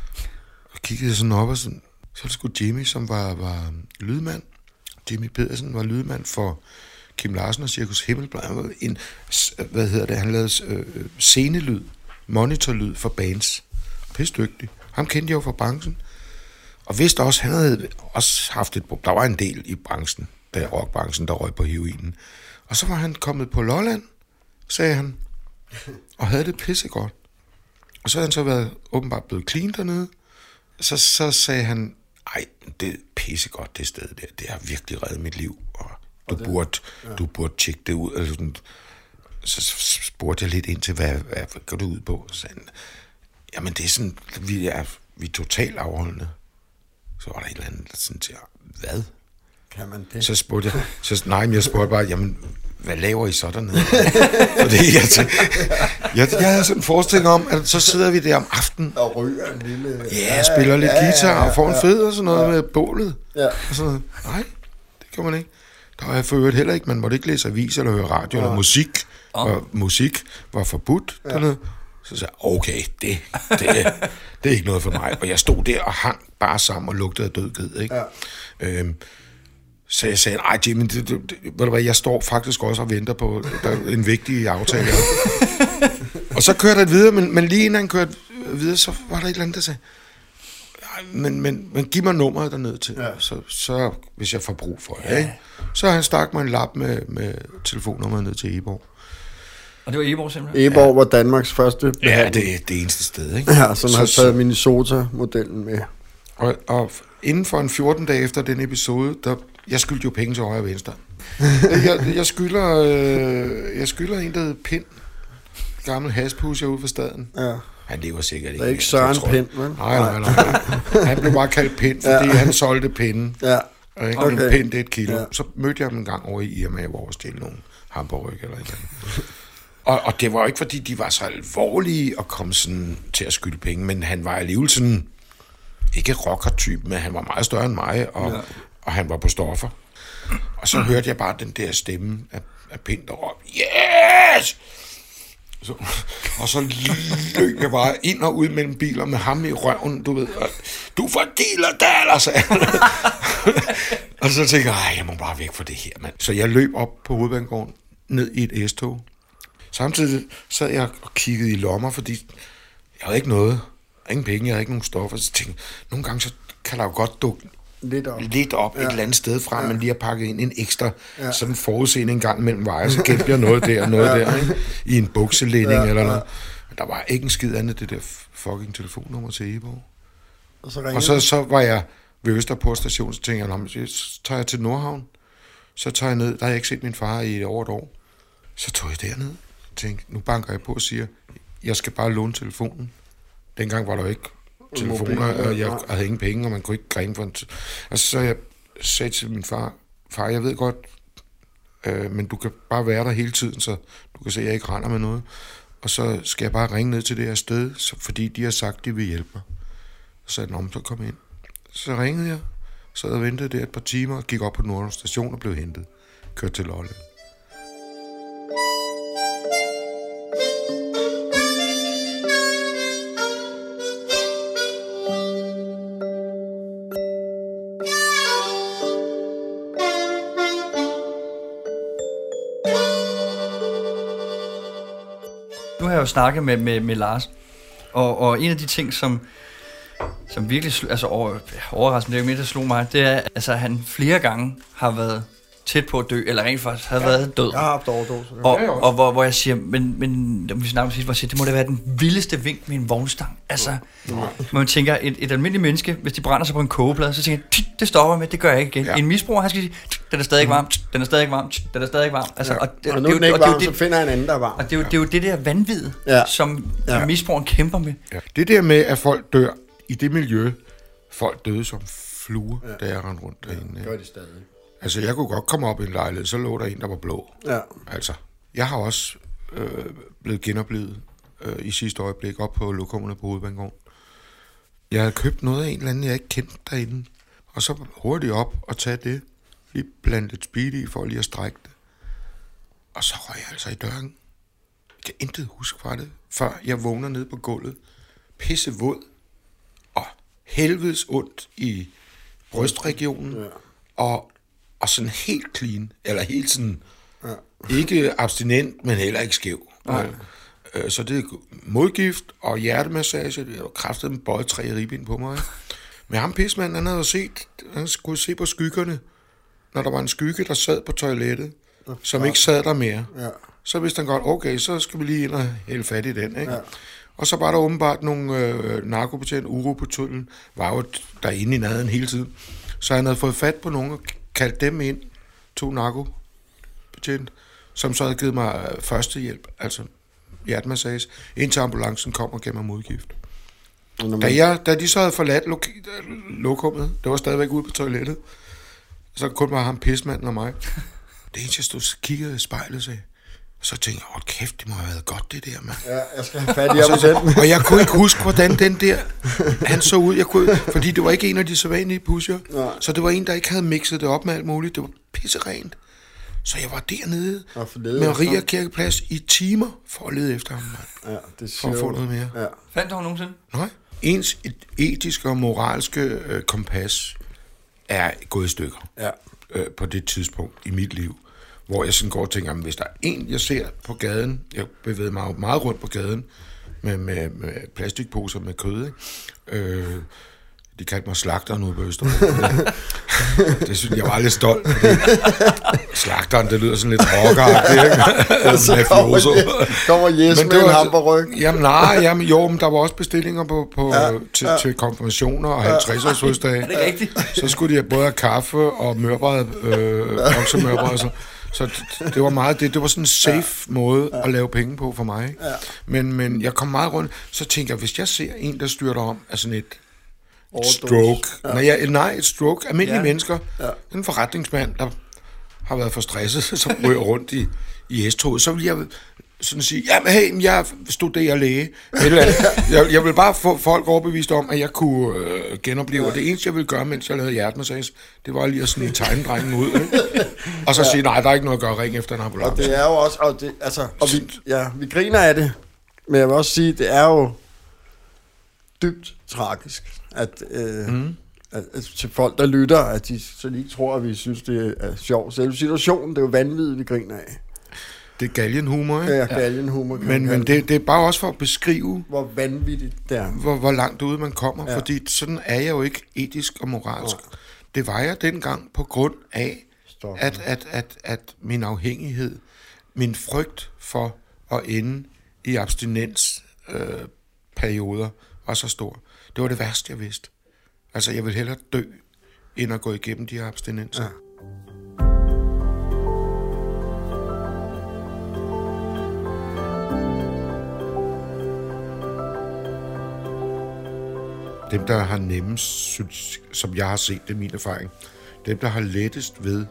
Og kiggede sådan op, og sådan, så var det sgu Jimmy, som var, var lydmand. Jimmy Pedersen var lydmand for Kim Larsen og Cirkus Himmelblad. Han var en, hvad hedder det, han lavede øh, øh, scenelyd, monitorlyd for bands. Pisse dygtig. Ham kendte jeg jo fra branchen. Og vidste også, han havde også haft et Der var en del i branchen, der rockbranchen, der røg på heroinen. Og så var han kommet på Lolland, sagde han, og havde det pissegodt. Og så havde han så været åbenbart blevet clean dernede. Så, så sagde han, ej, det er pissegodt det sted der. Det har virkelig reddet mit liv. Og du, og det, burde, ja. du burde tjekke det ud. Eller sådan. Så spurgte jeg lidt ind til, hvad, hvad, hvad går du ud på? Så sagde han, jamen det er sådan, vi er, vi er totalt afholdende. Så var der et eller andet, der sådan til, hvad? Kan man det? Så spurgte jeg, så, nej, men jeg spurgte bare, jamen, hvad laver I så dernede? Fordi jeg, tænkte, jeg, jeg havde sådan en forestilling om, at så sidder vi der om aftenen, Og ryger en lille... ja, jeg spiller lidt guitar og får en fed og sådan noget med bålet. Ja. Og sådan noget. Nej, det kan man ikke. Der var jeg for øvrigt heller ikke, man måtte ikke læse avis eller høre radio eller musik. Og musik var forbudt dernede. Så sagde jeg, okay, det, det, det er ikke noget for mig. Og jeg stod der og hang bare sammen og lugtede af død ged, ikke? Ja. Øhm, så jeg sagde, nej Jimmy, det, det, det, ved du hvad, jeg står faktisk også og venter på der er en vigtig aftale. og så kørte han videre, men, men lige inden han kørte videre, så var der et eller andet, der sagde, "Ej, men, men, men giv mig nummeret derned til, ja. så, så, hvis jeg får brug for det. Ja. Ikke? Så har han stak mig en lap med, med telefonnummeret ned til Eborg. Og det var Eborg simpelthen? Eborg var Danmarks første Ja, behandling. det er det eneste sted, ikke? Ja, som har taget Minnesota-modellen med. Og, og inden for en 14 dage efter den episode, der, jeg skyldte jo penge til højre og venstre. jeg, jeg, skylder, øh, jeg skylder en, der hedder Pind. Gammel haspusher ude for staden. Ja. Han lever sikkert ikke. Det er ikke Søren jeg. Pind, vel? Nej, nej, nej. Han blev bare kaldt Pind, fordi ja. han solgte pinden. Ja. Ikke? Okay. En pind, det er et kilo. Ja. Så mødte jeg dem en gang over i Irma, hvor jeg stille nogle hamburg eller et. Og, og det var ikke, fordi de var så alvorlige og kom sådan til at skylde penge, men han var alligevel sådan, ikke rocker-type, men han var meget større end mig, og, ja og han var på stoffer. Og så hørte jeg bare den der stemme af af pind der råb, yes! Så, og så løb jeg bare ind og ud mellem biler med ham i røven, du ved. Og, du får dealer daler, sagde han. og så tænkte jeg, jeg må bare væk fra det her, mand. Så jeg løb op på hovedbanegården, ned i et S-tog. Samtidig sad jeg og kiggede i lommer, fordi jeg havde ikke noget. Ingen penge, jeg havde ikke nogen stoffer. Så tænkte nogle gange så kan der jo godt dukke Lidt op. lidt op ja. et eller andet sted fra, ja. men lige har pakket ind en ekstra ja. Sådan forudseende en gang mellem veje, så gemte jeg noget der og noget ja. der, ikke? i en bukselænding ja, eller noget. Men der var ikke en skid andet det der fucking telefonnummer til Eborg. Og så Og så, så var jeg ved Østerport station, så tænkte jeg, "Nå, men så tager jeg til Nordhavn. Så tager jeg ned, der har jeg ikke set min far i over et år. Så tog jeg derned, tænkte, nu banker jeg på og siger, jeg skal bare låne telefonen. Dengang var der jo ikke telefoner, og jeg nej. havde ingen penge, og man kunne ikke grine for en... Og så jeg sagde til min far, far, jeg ved godt, øh, men du kan bare være der hele tiden, så du kan se, at jeg ikke render med noget. Og så skal jeg bare ringe ned til det her sted, så, fordi de har sagt, de vil hjælpe mig. Så sagde han, "Nå, men så kom ind. Så ringede jeg, så og ventede der et par timer, og gik op på Nordhavn station og blev hentet. Kørte til Lolland. Jeg jo snakket med, med, med Lars, og, og en af de ting, som, som virkelig altså over, overraskende, det er jo mere, der slog mig, det er, altså, at han flere gange har været tæt på at dø, eller rent faktisk har ja. været død. Jeg har haft overdose. Og, Ja, jo. og hvor, hvor jeg siger, men, men når vi snakker sidst, hvor jeg siger, det må da være den vildeste vink med en vognstang. Altså, hvor man tænker, et, et almindeligt menneske, hvis de brænder sig på en kogeplade, så tænker jeg, "Tsk, det stopper med, det gør jeg ikke igen. Ja. Ja. En misbruger, han skal sige, "Tsk, den er stadig varm, den er stadig varm, den er stadig varm. Altså, Ja. og, det, Og nu det, er den jo- ikke og det varm, så finder jeg en anden, der er varm. og det er, jo, det er jo det der vanvid, Ja. ja. som Ja. ja. misbrugeren kæmper med. Ja. Det der med, at folk dør i det miljø, folk døde som fluer, ja. da jeg rendte rundt derinde. Gør Ja. de stadig. Altså, jeg kunne godt komme op i en lejlighed, så lå der en, der var blå. Ja. Altså, jeg har også øh, blevet genoplevet øh, i sidste øjeblik op på lokummet på Hovedbanegården. Jeg havde købt noget af en eller anden, jeg ikke kendte derinde. Og så hurtigt op og tage det. Lige blande lidt speed i, for lige at strække det. Og så røg jeg altså i døren. Jeg kan intet huske fra det, før jeg vågner nede på gulvet. Pisse våd. Og helvedes ondt i brystregionen. Ja. Og, og sådan helt clean. Eller helt sådan... Ja. Ikke abstinent, men heller ikke skæv. Nej. Øh, Så det er modgift og hjertemassage. Det har kraftet med bøjet tre ribben på mig. Men ham pismanden, han havde set, han skulle se på skyggerne, når der var en skygge, der sad på toilettet, som ikke sad der mere. Ja. Så vidste han godt, okay, så skal vi lige ind og hælde fat i den. Ikke? Ja. Og så var der åbenbart nogle øh, narkopatient, uro på tullen, var jo derinde i nærheden hele tiden. Så han havde fået fat på nogen og kaldt dem ind, to narkopatient, som så havde givet mig øh, førstehjælp, altså hjertemassage, indtil ambulancen kom og gav mig modgift. Og når Da, man, jeg, da de så havde forladt lok- lokummet, det var stadigvæk ude på toilettet, så kun var ham pismanden og mig. Det eneste, jeg stod og kiggede i spejlet og sagde, så tænkte jeg, hold kæft, det må have været godt det der, mand. ja, jeg skal have fat i den. Og jeg kunne ikke huske, hvordan den der, han så ud. Jeg kunne, fordi det var ikke en af de sædvanlige pusher. Nej. Så det var en, der ikke havde mixet det op med alt muligt. Det var pisserent. Så jeg var dernede Og med Maria. Kirkeplads i timer for at lede efter ham, mand. Ja, det For at få noget mere. Ja. Fandt du ham nogensinde? Nej. Ens et etiske og moralske øh, kompas er gået i stykker Ja. øh, på det tidspunkt i mit liv, hvor jeg sådan går og tænker, "Jamen, hvis der er en, jeg ser på gaden, jeg bevæger mig meget rundt på gaden med, med, med plastikposer med kød, ikke? Øh, de kaldte mig slagteren ude på Østerbro. det synes jeg var lidt stolt. Slagteren, det lyder sådan lidt rockeragtigt, ikke? Så kommer, Mafioso. Jes- kommer Jes med en ham på ryggen. Jamen nej, jamen, jo, men der var også bestillinger på, på, Ja, til, ja. til konfirmationer og 50-års fødselsdage. Er det rigtigt? Så skulle de have både have kaffe og mørbrad, øh, oksemørbrad. Så, så det, var meget det. Det var sådan en safe ja. måde at lave penge på for mig. Ikke? Ja. Men, men jeg kom meget rundt. Så tænker jeg, hvis jeg ser en, der styrter om af sådan et Overdose. stroke. Ja. Nej, jeg, nej, et stroke. Almindelige ja. Ja. mennesker. Ja. En forretningsmand, der har været for stresset, som ryger rundt i, i S-toget. Så vil jeg sådan sige, jamen hey, men jeg studerer læge. Eller, jeg, jeg vil bare få folk overbevist om, at jeg kunne øh, genopleve. Og det eneste, jeg ville gøre, mens jeg lavede hjertemassage, det var lige at snige tegnedrengen ud. Ikke? Og så sige, nej, der er ikke noget at gøre, ring efter en Og ambulance. det er jo også, og, det, altså, og vi, ja, vi griner af det, men jeg vil også sige, det er jo dybt tragisk, at, øh, mm. at, at til folk, der lytter, at de, så ikke tror, at vi synes, det er sjovt. Selve situationen, det er jo vanvittigt, vi griner af. Det er galgenhumor, ikke? Ja, galgenhumor. kan Men, men det, det er bare også for at beskrive, Hvor vanvittigt det er. hvor, hvor langt ude man kommer, Ja. fordi sådan er jeg jo ikke etisk og moralsk. Det var jeg dengang på grund af, at, at, at, at min afhængighed, min frygt for at ende i abstinensperioder øh, perioder var så stor. Det var det værste, jeg vidste. Altså, jeg vil hellere dø, end at gå igennem de her abstinenser. Ja. Dem, der har nemmest, synes, som jeg har set, det er min erfaring, dem, der har lettest ved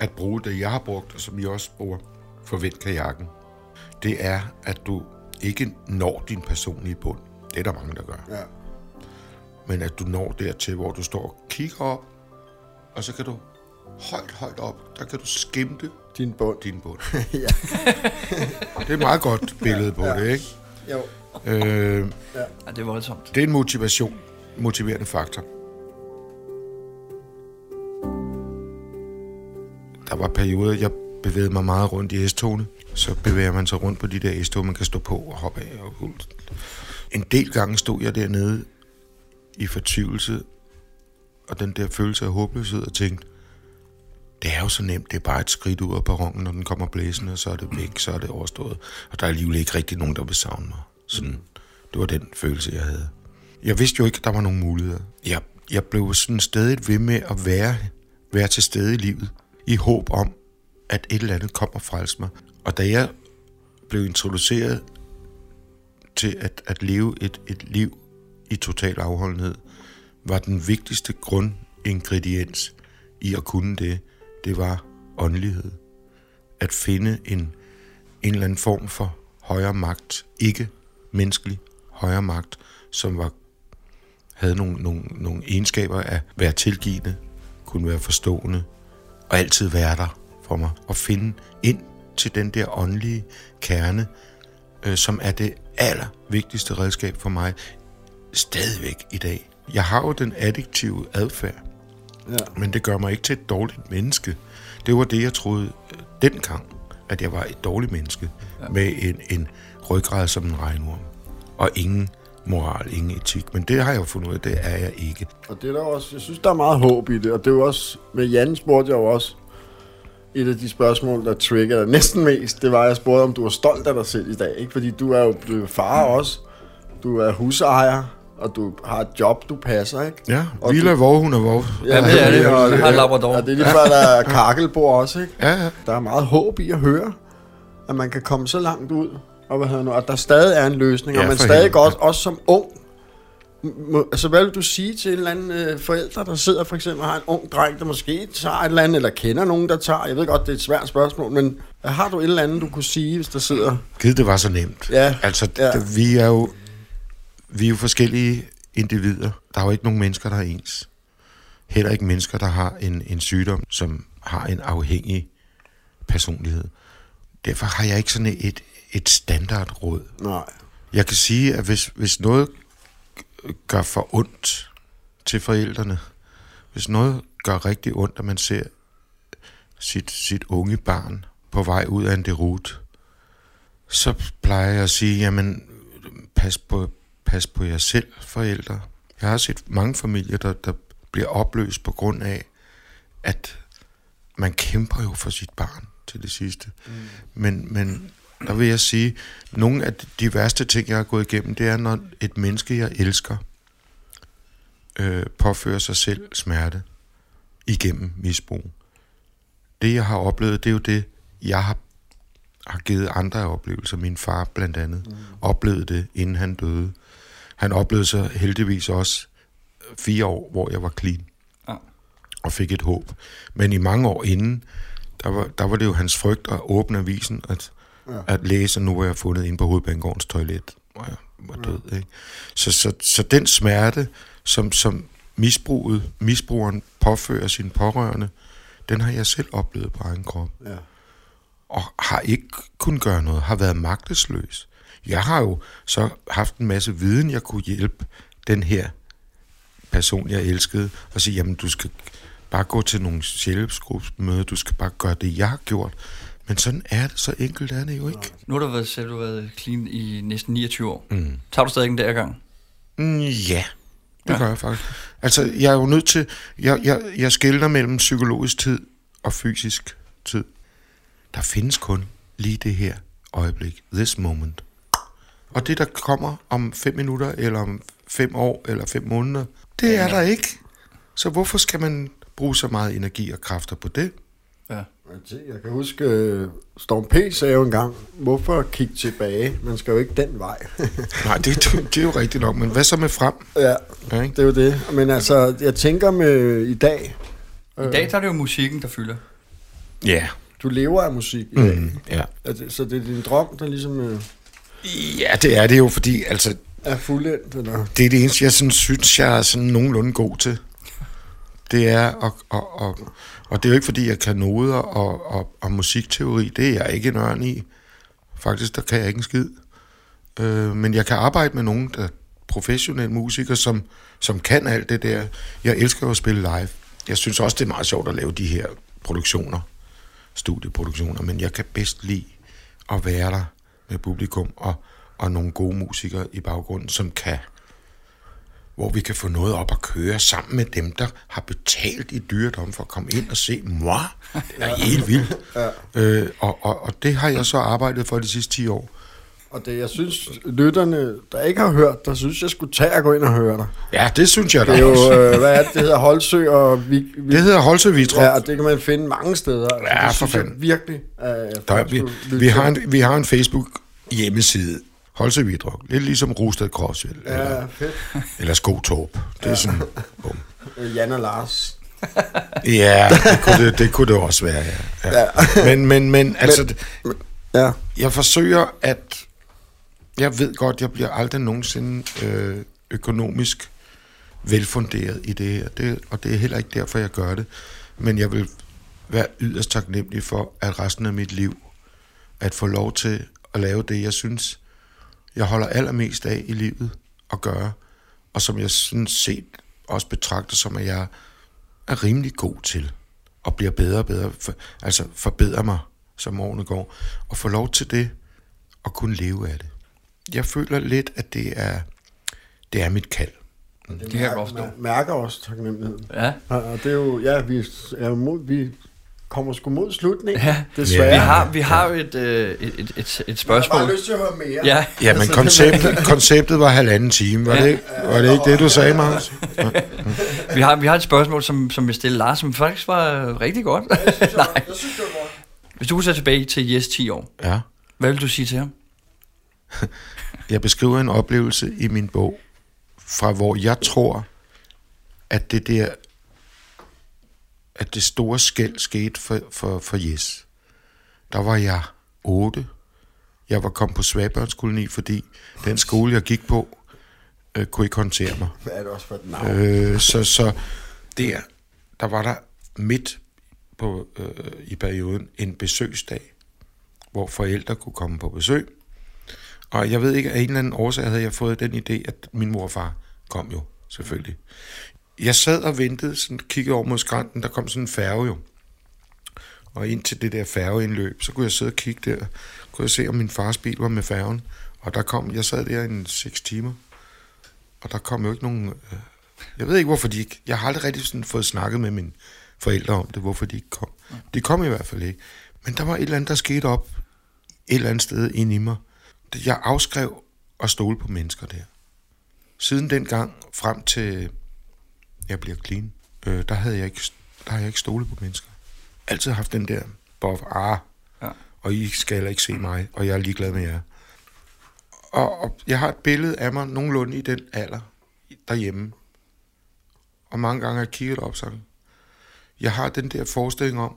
at bruge det, jeg har brugt, og som I også bruger, forvent kajakken, det er, at du ikke når din personlige bund. Det er der mange, der gør. Ja. Men at du når dertil, hvor du står og kigger op, og så kan du højt, højt op, der kan du skimte Din bund. din bund. ja. Det er et meget godt billede på det, ikke? Jo. Øh, Ja, det er voldsomt. det er en motivation, motiverende faktor. Der var perioder, jeg bevægede mig meget rundt i S-togene. Så bevæger man sig rundt på de der S-tog, man kan stå på og hoppe af. Og en del gange stod jeg dernede i fortvivlelse, og den der følelse af håbløshed, og tænkte, det er jo så nemt, det er bare et skridt ud af perronen, når den kommer blæsende, og så er det væk, så er det overstået. Og der er alligevel ikke rigtig nogen, der vil savne mig. Sådan, det var den følelse, jeg havde. Jeg vidste jo ikke, at der var nogen muligheder. Jeg, jeg blev sådan stadig ved med at være, være til stede i livet, i håb om, at et eller andet kom og frelste mig. Og da jeg blev introduceret til at, at leve et, et liv i total afholdenhed, var den vigtigste grundingrediens i at kunne det, det var åndelighed. At finde en, en eller anden form for højere magt, ikke menneskelig højere magt, som var, havde nogle, nogle, nogle egenskaber af at være tilgivende, kunne være forstående, og altid være der for mig. Og finde ind til den der åndelige kerne, øh, som er det allervigtigste redskab for mig stadigvæk i dag. Jeg har jo den addiktive adfærd, Ja. men det gør mig ikke til et dårligt menneske. Det var det, jeg troede øh, dengang, at jeg var et dårligt menneske, ja. med en, en ryggrad som en regnorm, og ingen moral, ingen etik. Men det har jeg jo fundet ud af, det er jeg ikke. Og det er der også, jeg synes, der er meget håb i det, og det er jo også, med Jan spurgte jeg jo også, et af de spørgsmål, der trigger dig næsten mest, det var, at jeg spurgte, om du er stolt af dig selv i dag, ikke? Fordi du er jo blevet far også, du er husejer, og du har et job, du passer, ikke? Ja, Og Villa, du- hvor hun er hvor. Ja, det er det. og, Jeg har labrador. Og det er lige før, der er kakkelbord også, ikke? Ja, ja. Der er meget håb i at høre, at man kan komme så langt ud, og hvad hedder nu, at der stadig er en løsning, Ja, og man stadig helvede. godt, også som ung, må, altså hvad vil du sige til en eller anden øh, forældre, der sidder for eksempel og har en ung dreng, der måske tager et eller andet, eller kender nogen, der tager, jeg ved godt, det er et svært spørgsmål, men har du et eller andet, du kunne sige, hvis der sidder... Gid det var så nemt. Ja, Altså, ja. ja. vi er jo vi er jo forskellige individer. Der er jo ikke nogen mennesker, der er ens. Heller ikke mennesker, der har en, en sygdom, som har en afhængig personlighed. Derfor har jeg ikke sådan et, et standardråd. Nej. Jeg kan sige, at hvis, hvis noget gør for ondt til forældrene, hvis noget gør rigtig ondt, at man ser sit, sit unge barn på vej ud af en derute, så plejer jeg at sige, jamen, pas på, pas på jer selv, forældre. Jeg har set mange familier, der, der bliver opløst på grund af, at man kæmper jo for sit barn til det sidste. Mm. Men, men der vil jeg sige, nogle af de værste ting, jeg har gået igennem, det er, når et menneske, jeg elsker, øh, påfører sig selv smerte igennem misbrug. Det, jeg har oplevet, det er jo det, jeg har, har givet andre oplevelser. Min far blandt andet mm. oplevede det, inden han døde. Han oplevede så heldigvis også fire år, hvor jeg var clean Ja. og fik et håb. Men i mange år inden, der var, der var det jo hans frygt at åbne avisen, at ja. at læse, og nu er jeg fundet ind på hovedbanegårdens toilet, hvor jeg var død. Ja. Ikke? Så, så, så den smerte, som, som misbruget, misbrugeren påfører sin pårørende, den har jeg selv oplevet på egen krop. Ja. Og har ikke kun gøre noget, har været magtesløs. Jeg har jo så haft en masse viden, jeg kunne hjælpe den her person, jeg elskede, og sige, jamen du skal bare gå til nogle sjælpsgruppemøder, du skal bare gøre det, jeg har gjort. Men sådan er det, så enkelt er det jo ikke. Nu har du været, selv, du har været clean i næsten 29 år. Mm. Tager du stadig en der gang? Mm, ja, det ja. gør jeg faktisk. Altså, jeg er jo nødt til... Jeg, jeg, jeg skældner mellem psykologisk tid og fysisk tid. Der findes kun lige det her øjeblik. This moment. Og det, der kommer om fem minutter, eller om fem år, eller fem måneder, det er der ikke. Så hvorfor skal man bruge så meget energi og kræfter på det? Jeg kan huske, øh, Storm P. sagde jo engang, hvorfor kigge tilbage? Man skal jo ikke den vej. Nej, det, det, er jo rigtigt nok, men hvad så med frem? ja, Ja, ikke? det er jo det. Men altså, jeg tænker med i dag, I dag der er det jo musikken, der fylder. Ja. du lever af musik i dag. Mm, ja. Det, så det er din drøm, der ligesom øh, ja, det er det jo, fordi altså, er fuldendt, eller? Det er det eneste, jeg sådan, synes, jeg er sådan nogenlunde god til. Det er, og, og, og, og det er jo ikke, fordi jeg kan noder og, og, og musikteori. Det er jeg ikke en ørn i. Faktisk, der kan jeg ikke en skid. Øh, men jeg kan arbejde med nogen, der er professionelle musikere, som, som kan alt det der. Jeg elsker jo at spille live. Jeg synes også, det er meget sjovt at lave de her produktioner, studieproduktioner, men jeg kan bedst lide at være der med publikum og, og nogle gode musikere i baggrunden, som kan hvor vi kan få noget op at køre sammen med dem, der har betalt i dyredom for at komme ind og se moi. Det er helt vildt. Ja. Øh, og, og, og det har jeg så arbejdet for de sidste 10 år. Og det, jeg synes, lytterne, der ikke har hørt dig, synes jeg skulle tage og gå ind og høre dig. Ja, det synes jeg da Det er jo, øh, hvad er det, det hedder Holsø, og vi, vi Det hedder Holse Vitrup. Ja, og det kan man finde mange steder. Altså, Ja, det for fanden. virkelig. Øh, Der, er- vi, vi, har en, vi har en Facebook hjemmeside. Holse Vitrup. Lidt ligesom Rosted Crossville. Ja. Eller, Ja, fedt. eller Skotorp. Det er sådan... Bum. Øh, Jan og Lars. Ja, det kunne det, det kunne det også være, ja. ja. Men, men, men, altså... Ja. Jeg forsøger at... Jeg ved godt, jeg bliver aldrig nogensinde øh, økonomisk velfunderet i det her, det, og det er heller ikke derfor, jeg gør det. Men jeg vil være yderst taknemmelig for, at resten af mit liv, at få lov til at lave det, jeg synes, jeg holder allermest af i livet at gøre, og som jeg sådan set også betragter som, at jeg er rimelig god til, og bliver bedre og bedre, for, altså forbedrer mig, som årene går, og få lov til det, og kunne leve af det. Jeg føler lidt, at det er, det er mit kald. Det kan jeg godt forstå. mær- mærker også taknemmeligheden. Ja. Og, og det er jo, ja, vi, er mod, vi kommer sgu mod slutningen. Ja. Desværre. Vi har, vi har jo et, øh, et, et, et, et spørgsmål. Jeg har bare lyst til at høre mere. Ja, Ja, men Altså, konceptet, konceptet var halvanden time. Var, Ja. det ikke, var det ikke det, du sagde, Magnus? vi har, vi har et spørgsmål, som, som vi stille Lars, som faktisk var rigtig godt. Jeg synes, Nej. jeg, synes, det var godt. Hvis du kunne tage tilbage til Yes 10 år, Ja. hvad vil du sige til ham? Jeg beskriver en oplevelse i min bog, fra hvor jeg tror, at det der, at det store skæld skete for, for, for Jes. Der var jeg 8. Jeg var kommet på svagbørnskoloni, fordi den skole, jeg gik på, øh, kunne ikke håndtere mig. Hvad er det også for et navn? Øh, så, så der, der var der midt på, øh, i perioden en besøgsdag, hvor forældre kunne komme på besøg. Og jeg ved ikke, af en eller anden årsag havde jeg fået den idé, at min mor og far kom jo, selvfølgelig. Jeg sad og ventede, sådan kiggede over mod skrænten, der kom sådan en færge jo. Og ind til det der færgeindløb, så kunne jeg sidde og kigge der, kunne jeg se, om min fars bil var med færgen. Og der kom, jeg sad der i en seks timer, og der kom jo ikke nogen... Øh, jeg ved ikke, hvorfor de ikke... Jeg har aldrig rigtig sådan fået snakket med mine forældre om det, hvorfor de ikke kom. De kom i hvert fald ikke. Men der var et eller andet, der skete op et eller andet sted inde i mig. Jeg afskrev at stole på mennesker der. Siden den gang frem til jeg bliver clean, øh, der, havde jeg ikke, der har jeg ikke stolet på mennesker. Altid haft den der buff, ah, Ja. og I skal heller ikke se mig, og jeg er ligeglad med jer. Og, og jeg har et billede af mig nogenlunde i den alder derhjemme. Og mange gange har jeg kigget op sådan. Jeg har den der forestilling om,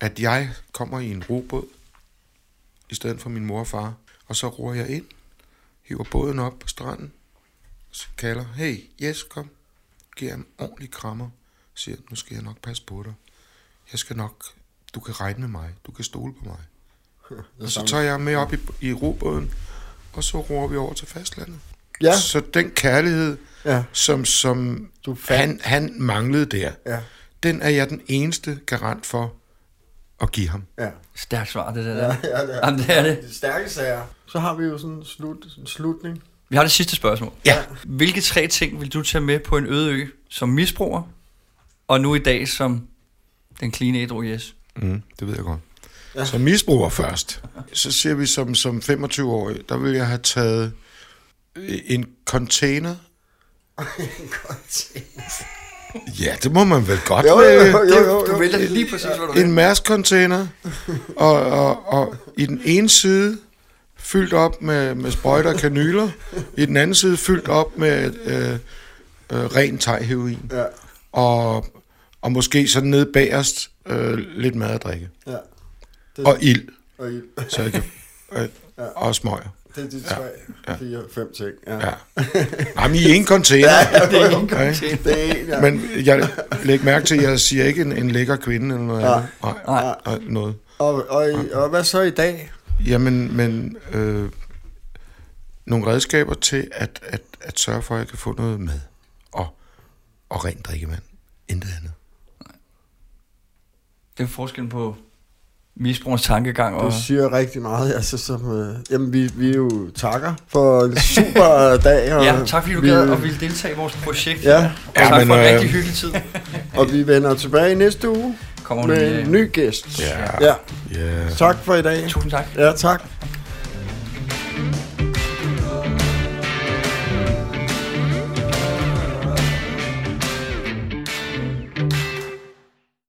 at jeg kommer i en robåd, i stedet for min mor og far. Og så roer jeg ind, hiver båden op på stranden, så kalder, hey, yes, kom, giver ham ordentlig krammer, siger, nu skal jeg nok passe på dig. Jeg skal nok, du kan regne med mig, du kan stole på mig. Og så tager jeg med op i, i robåden, og så roer vi over til fastlandet. Ja, Så den kærlighed, ja, som, som Du fandt. han, han manglede der, ja, den er jeg den eneste garant for at give ham. ja. Stærkt svar, det der. Ja, ja, det er. Jamen, det er det. De stærke sager. Så har vi jo sådan en, slut, en slutning. Vi har det sidste spørgsmål. Ja. Hvilke tre ting vil du tage med på en øde ø som misbruger, og nu i dag som den clean ædru yes? Mm, det ved jeg godt. Ja. Som misbruger først. Så siger vi som, som 25-årig, der vil jeg have taget øh, en container. Ja, det må man vel godt Jo, jo, jo, jo, jo, Du vælger lige præcis, hvad du vil. En Mærsk-container, og, og, og i den ene side fyldt op med, med sprøjter og kanyler, i den anden side fyldt op med øh, øh, ren thai-heroin, Ja, og, og måske sådan nede bagerst øh, lidt mad og drikke. ja. Det, Og ild, og I, så jeg kan, øh, og smøger. det er de Ja, tre, ja. fire, fem ting. Ja. Ja. Jamen, i en container. Det er Okay. container. Det er en, ja. Men jeg læg mærke til, at jeg siger ikke en, en lækker kvinde eller noget Ja. Nej, Nej. nej, noget. Og, og, i- og hvad så i dag? Jamen, men øh, nogle redskaber til at, at, at sørge for, at jeg kan få noget mad og, og rent drikkevand. Intet andet. Det er forskellen på misbrugerens tankegang og... Du siger rigtig meget, altså som, øh, jamen vi, vi jo takker for en super dag. Og Ja, tak fordi du vi, gad og ville deltage i vores projekt. Ja. Og Ja, tak men, for en øh, rigtig hyggelig tid. Og vi vender tilbage næste uge Kommer med en, øh, ny gæst. Ja. ja. Ja. Tak for i dag. Tusind tak. Ja, tak.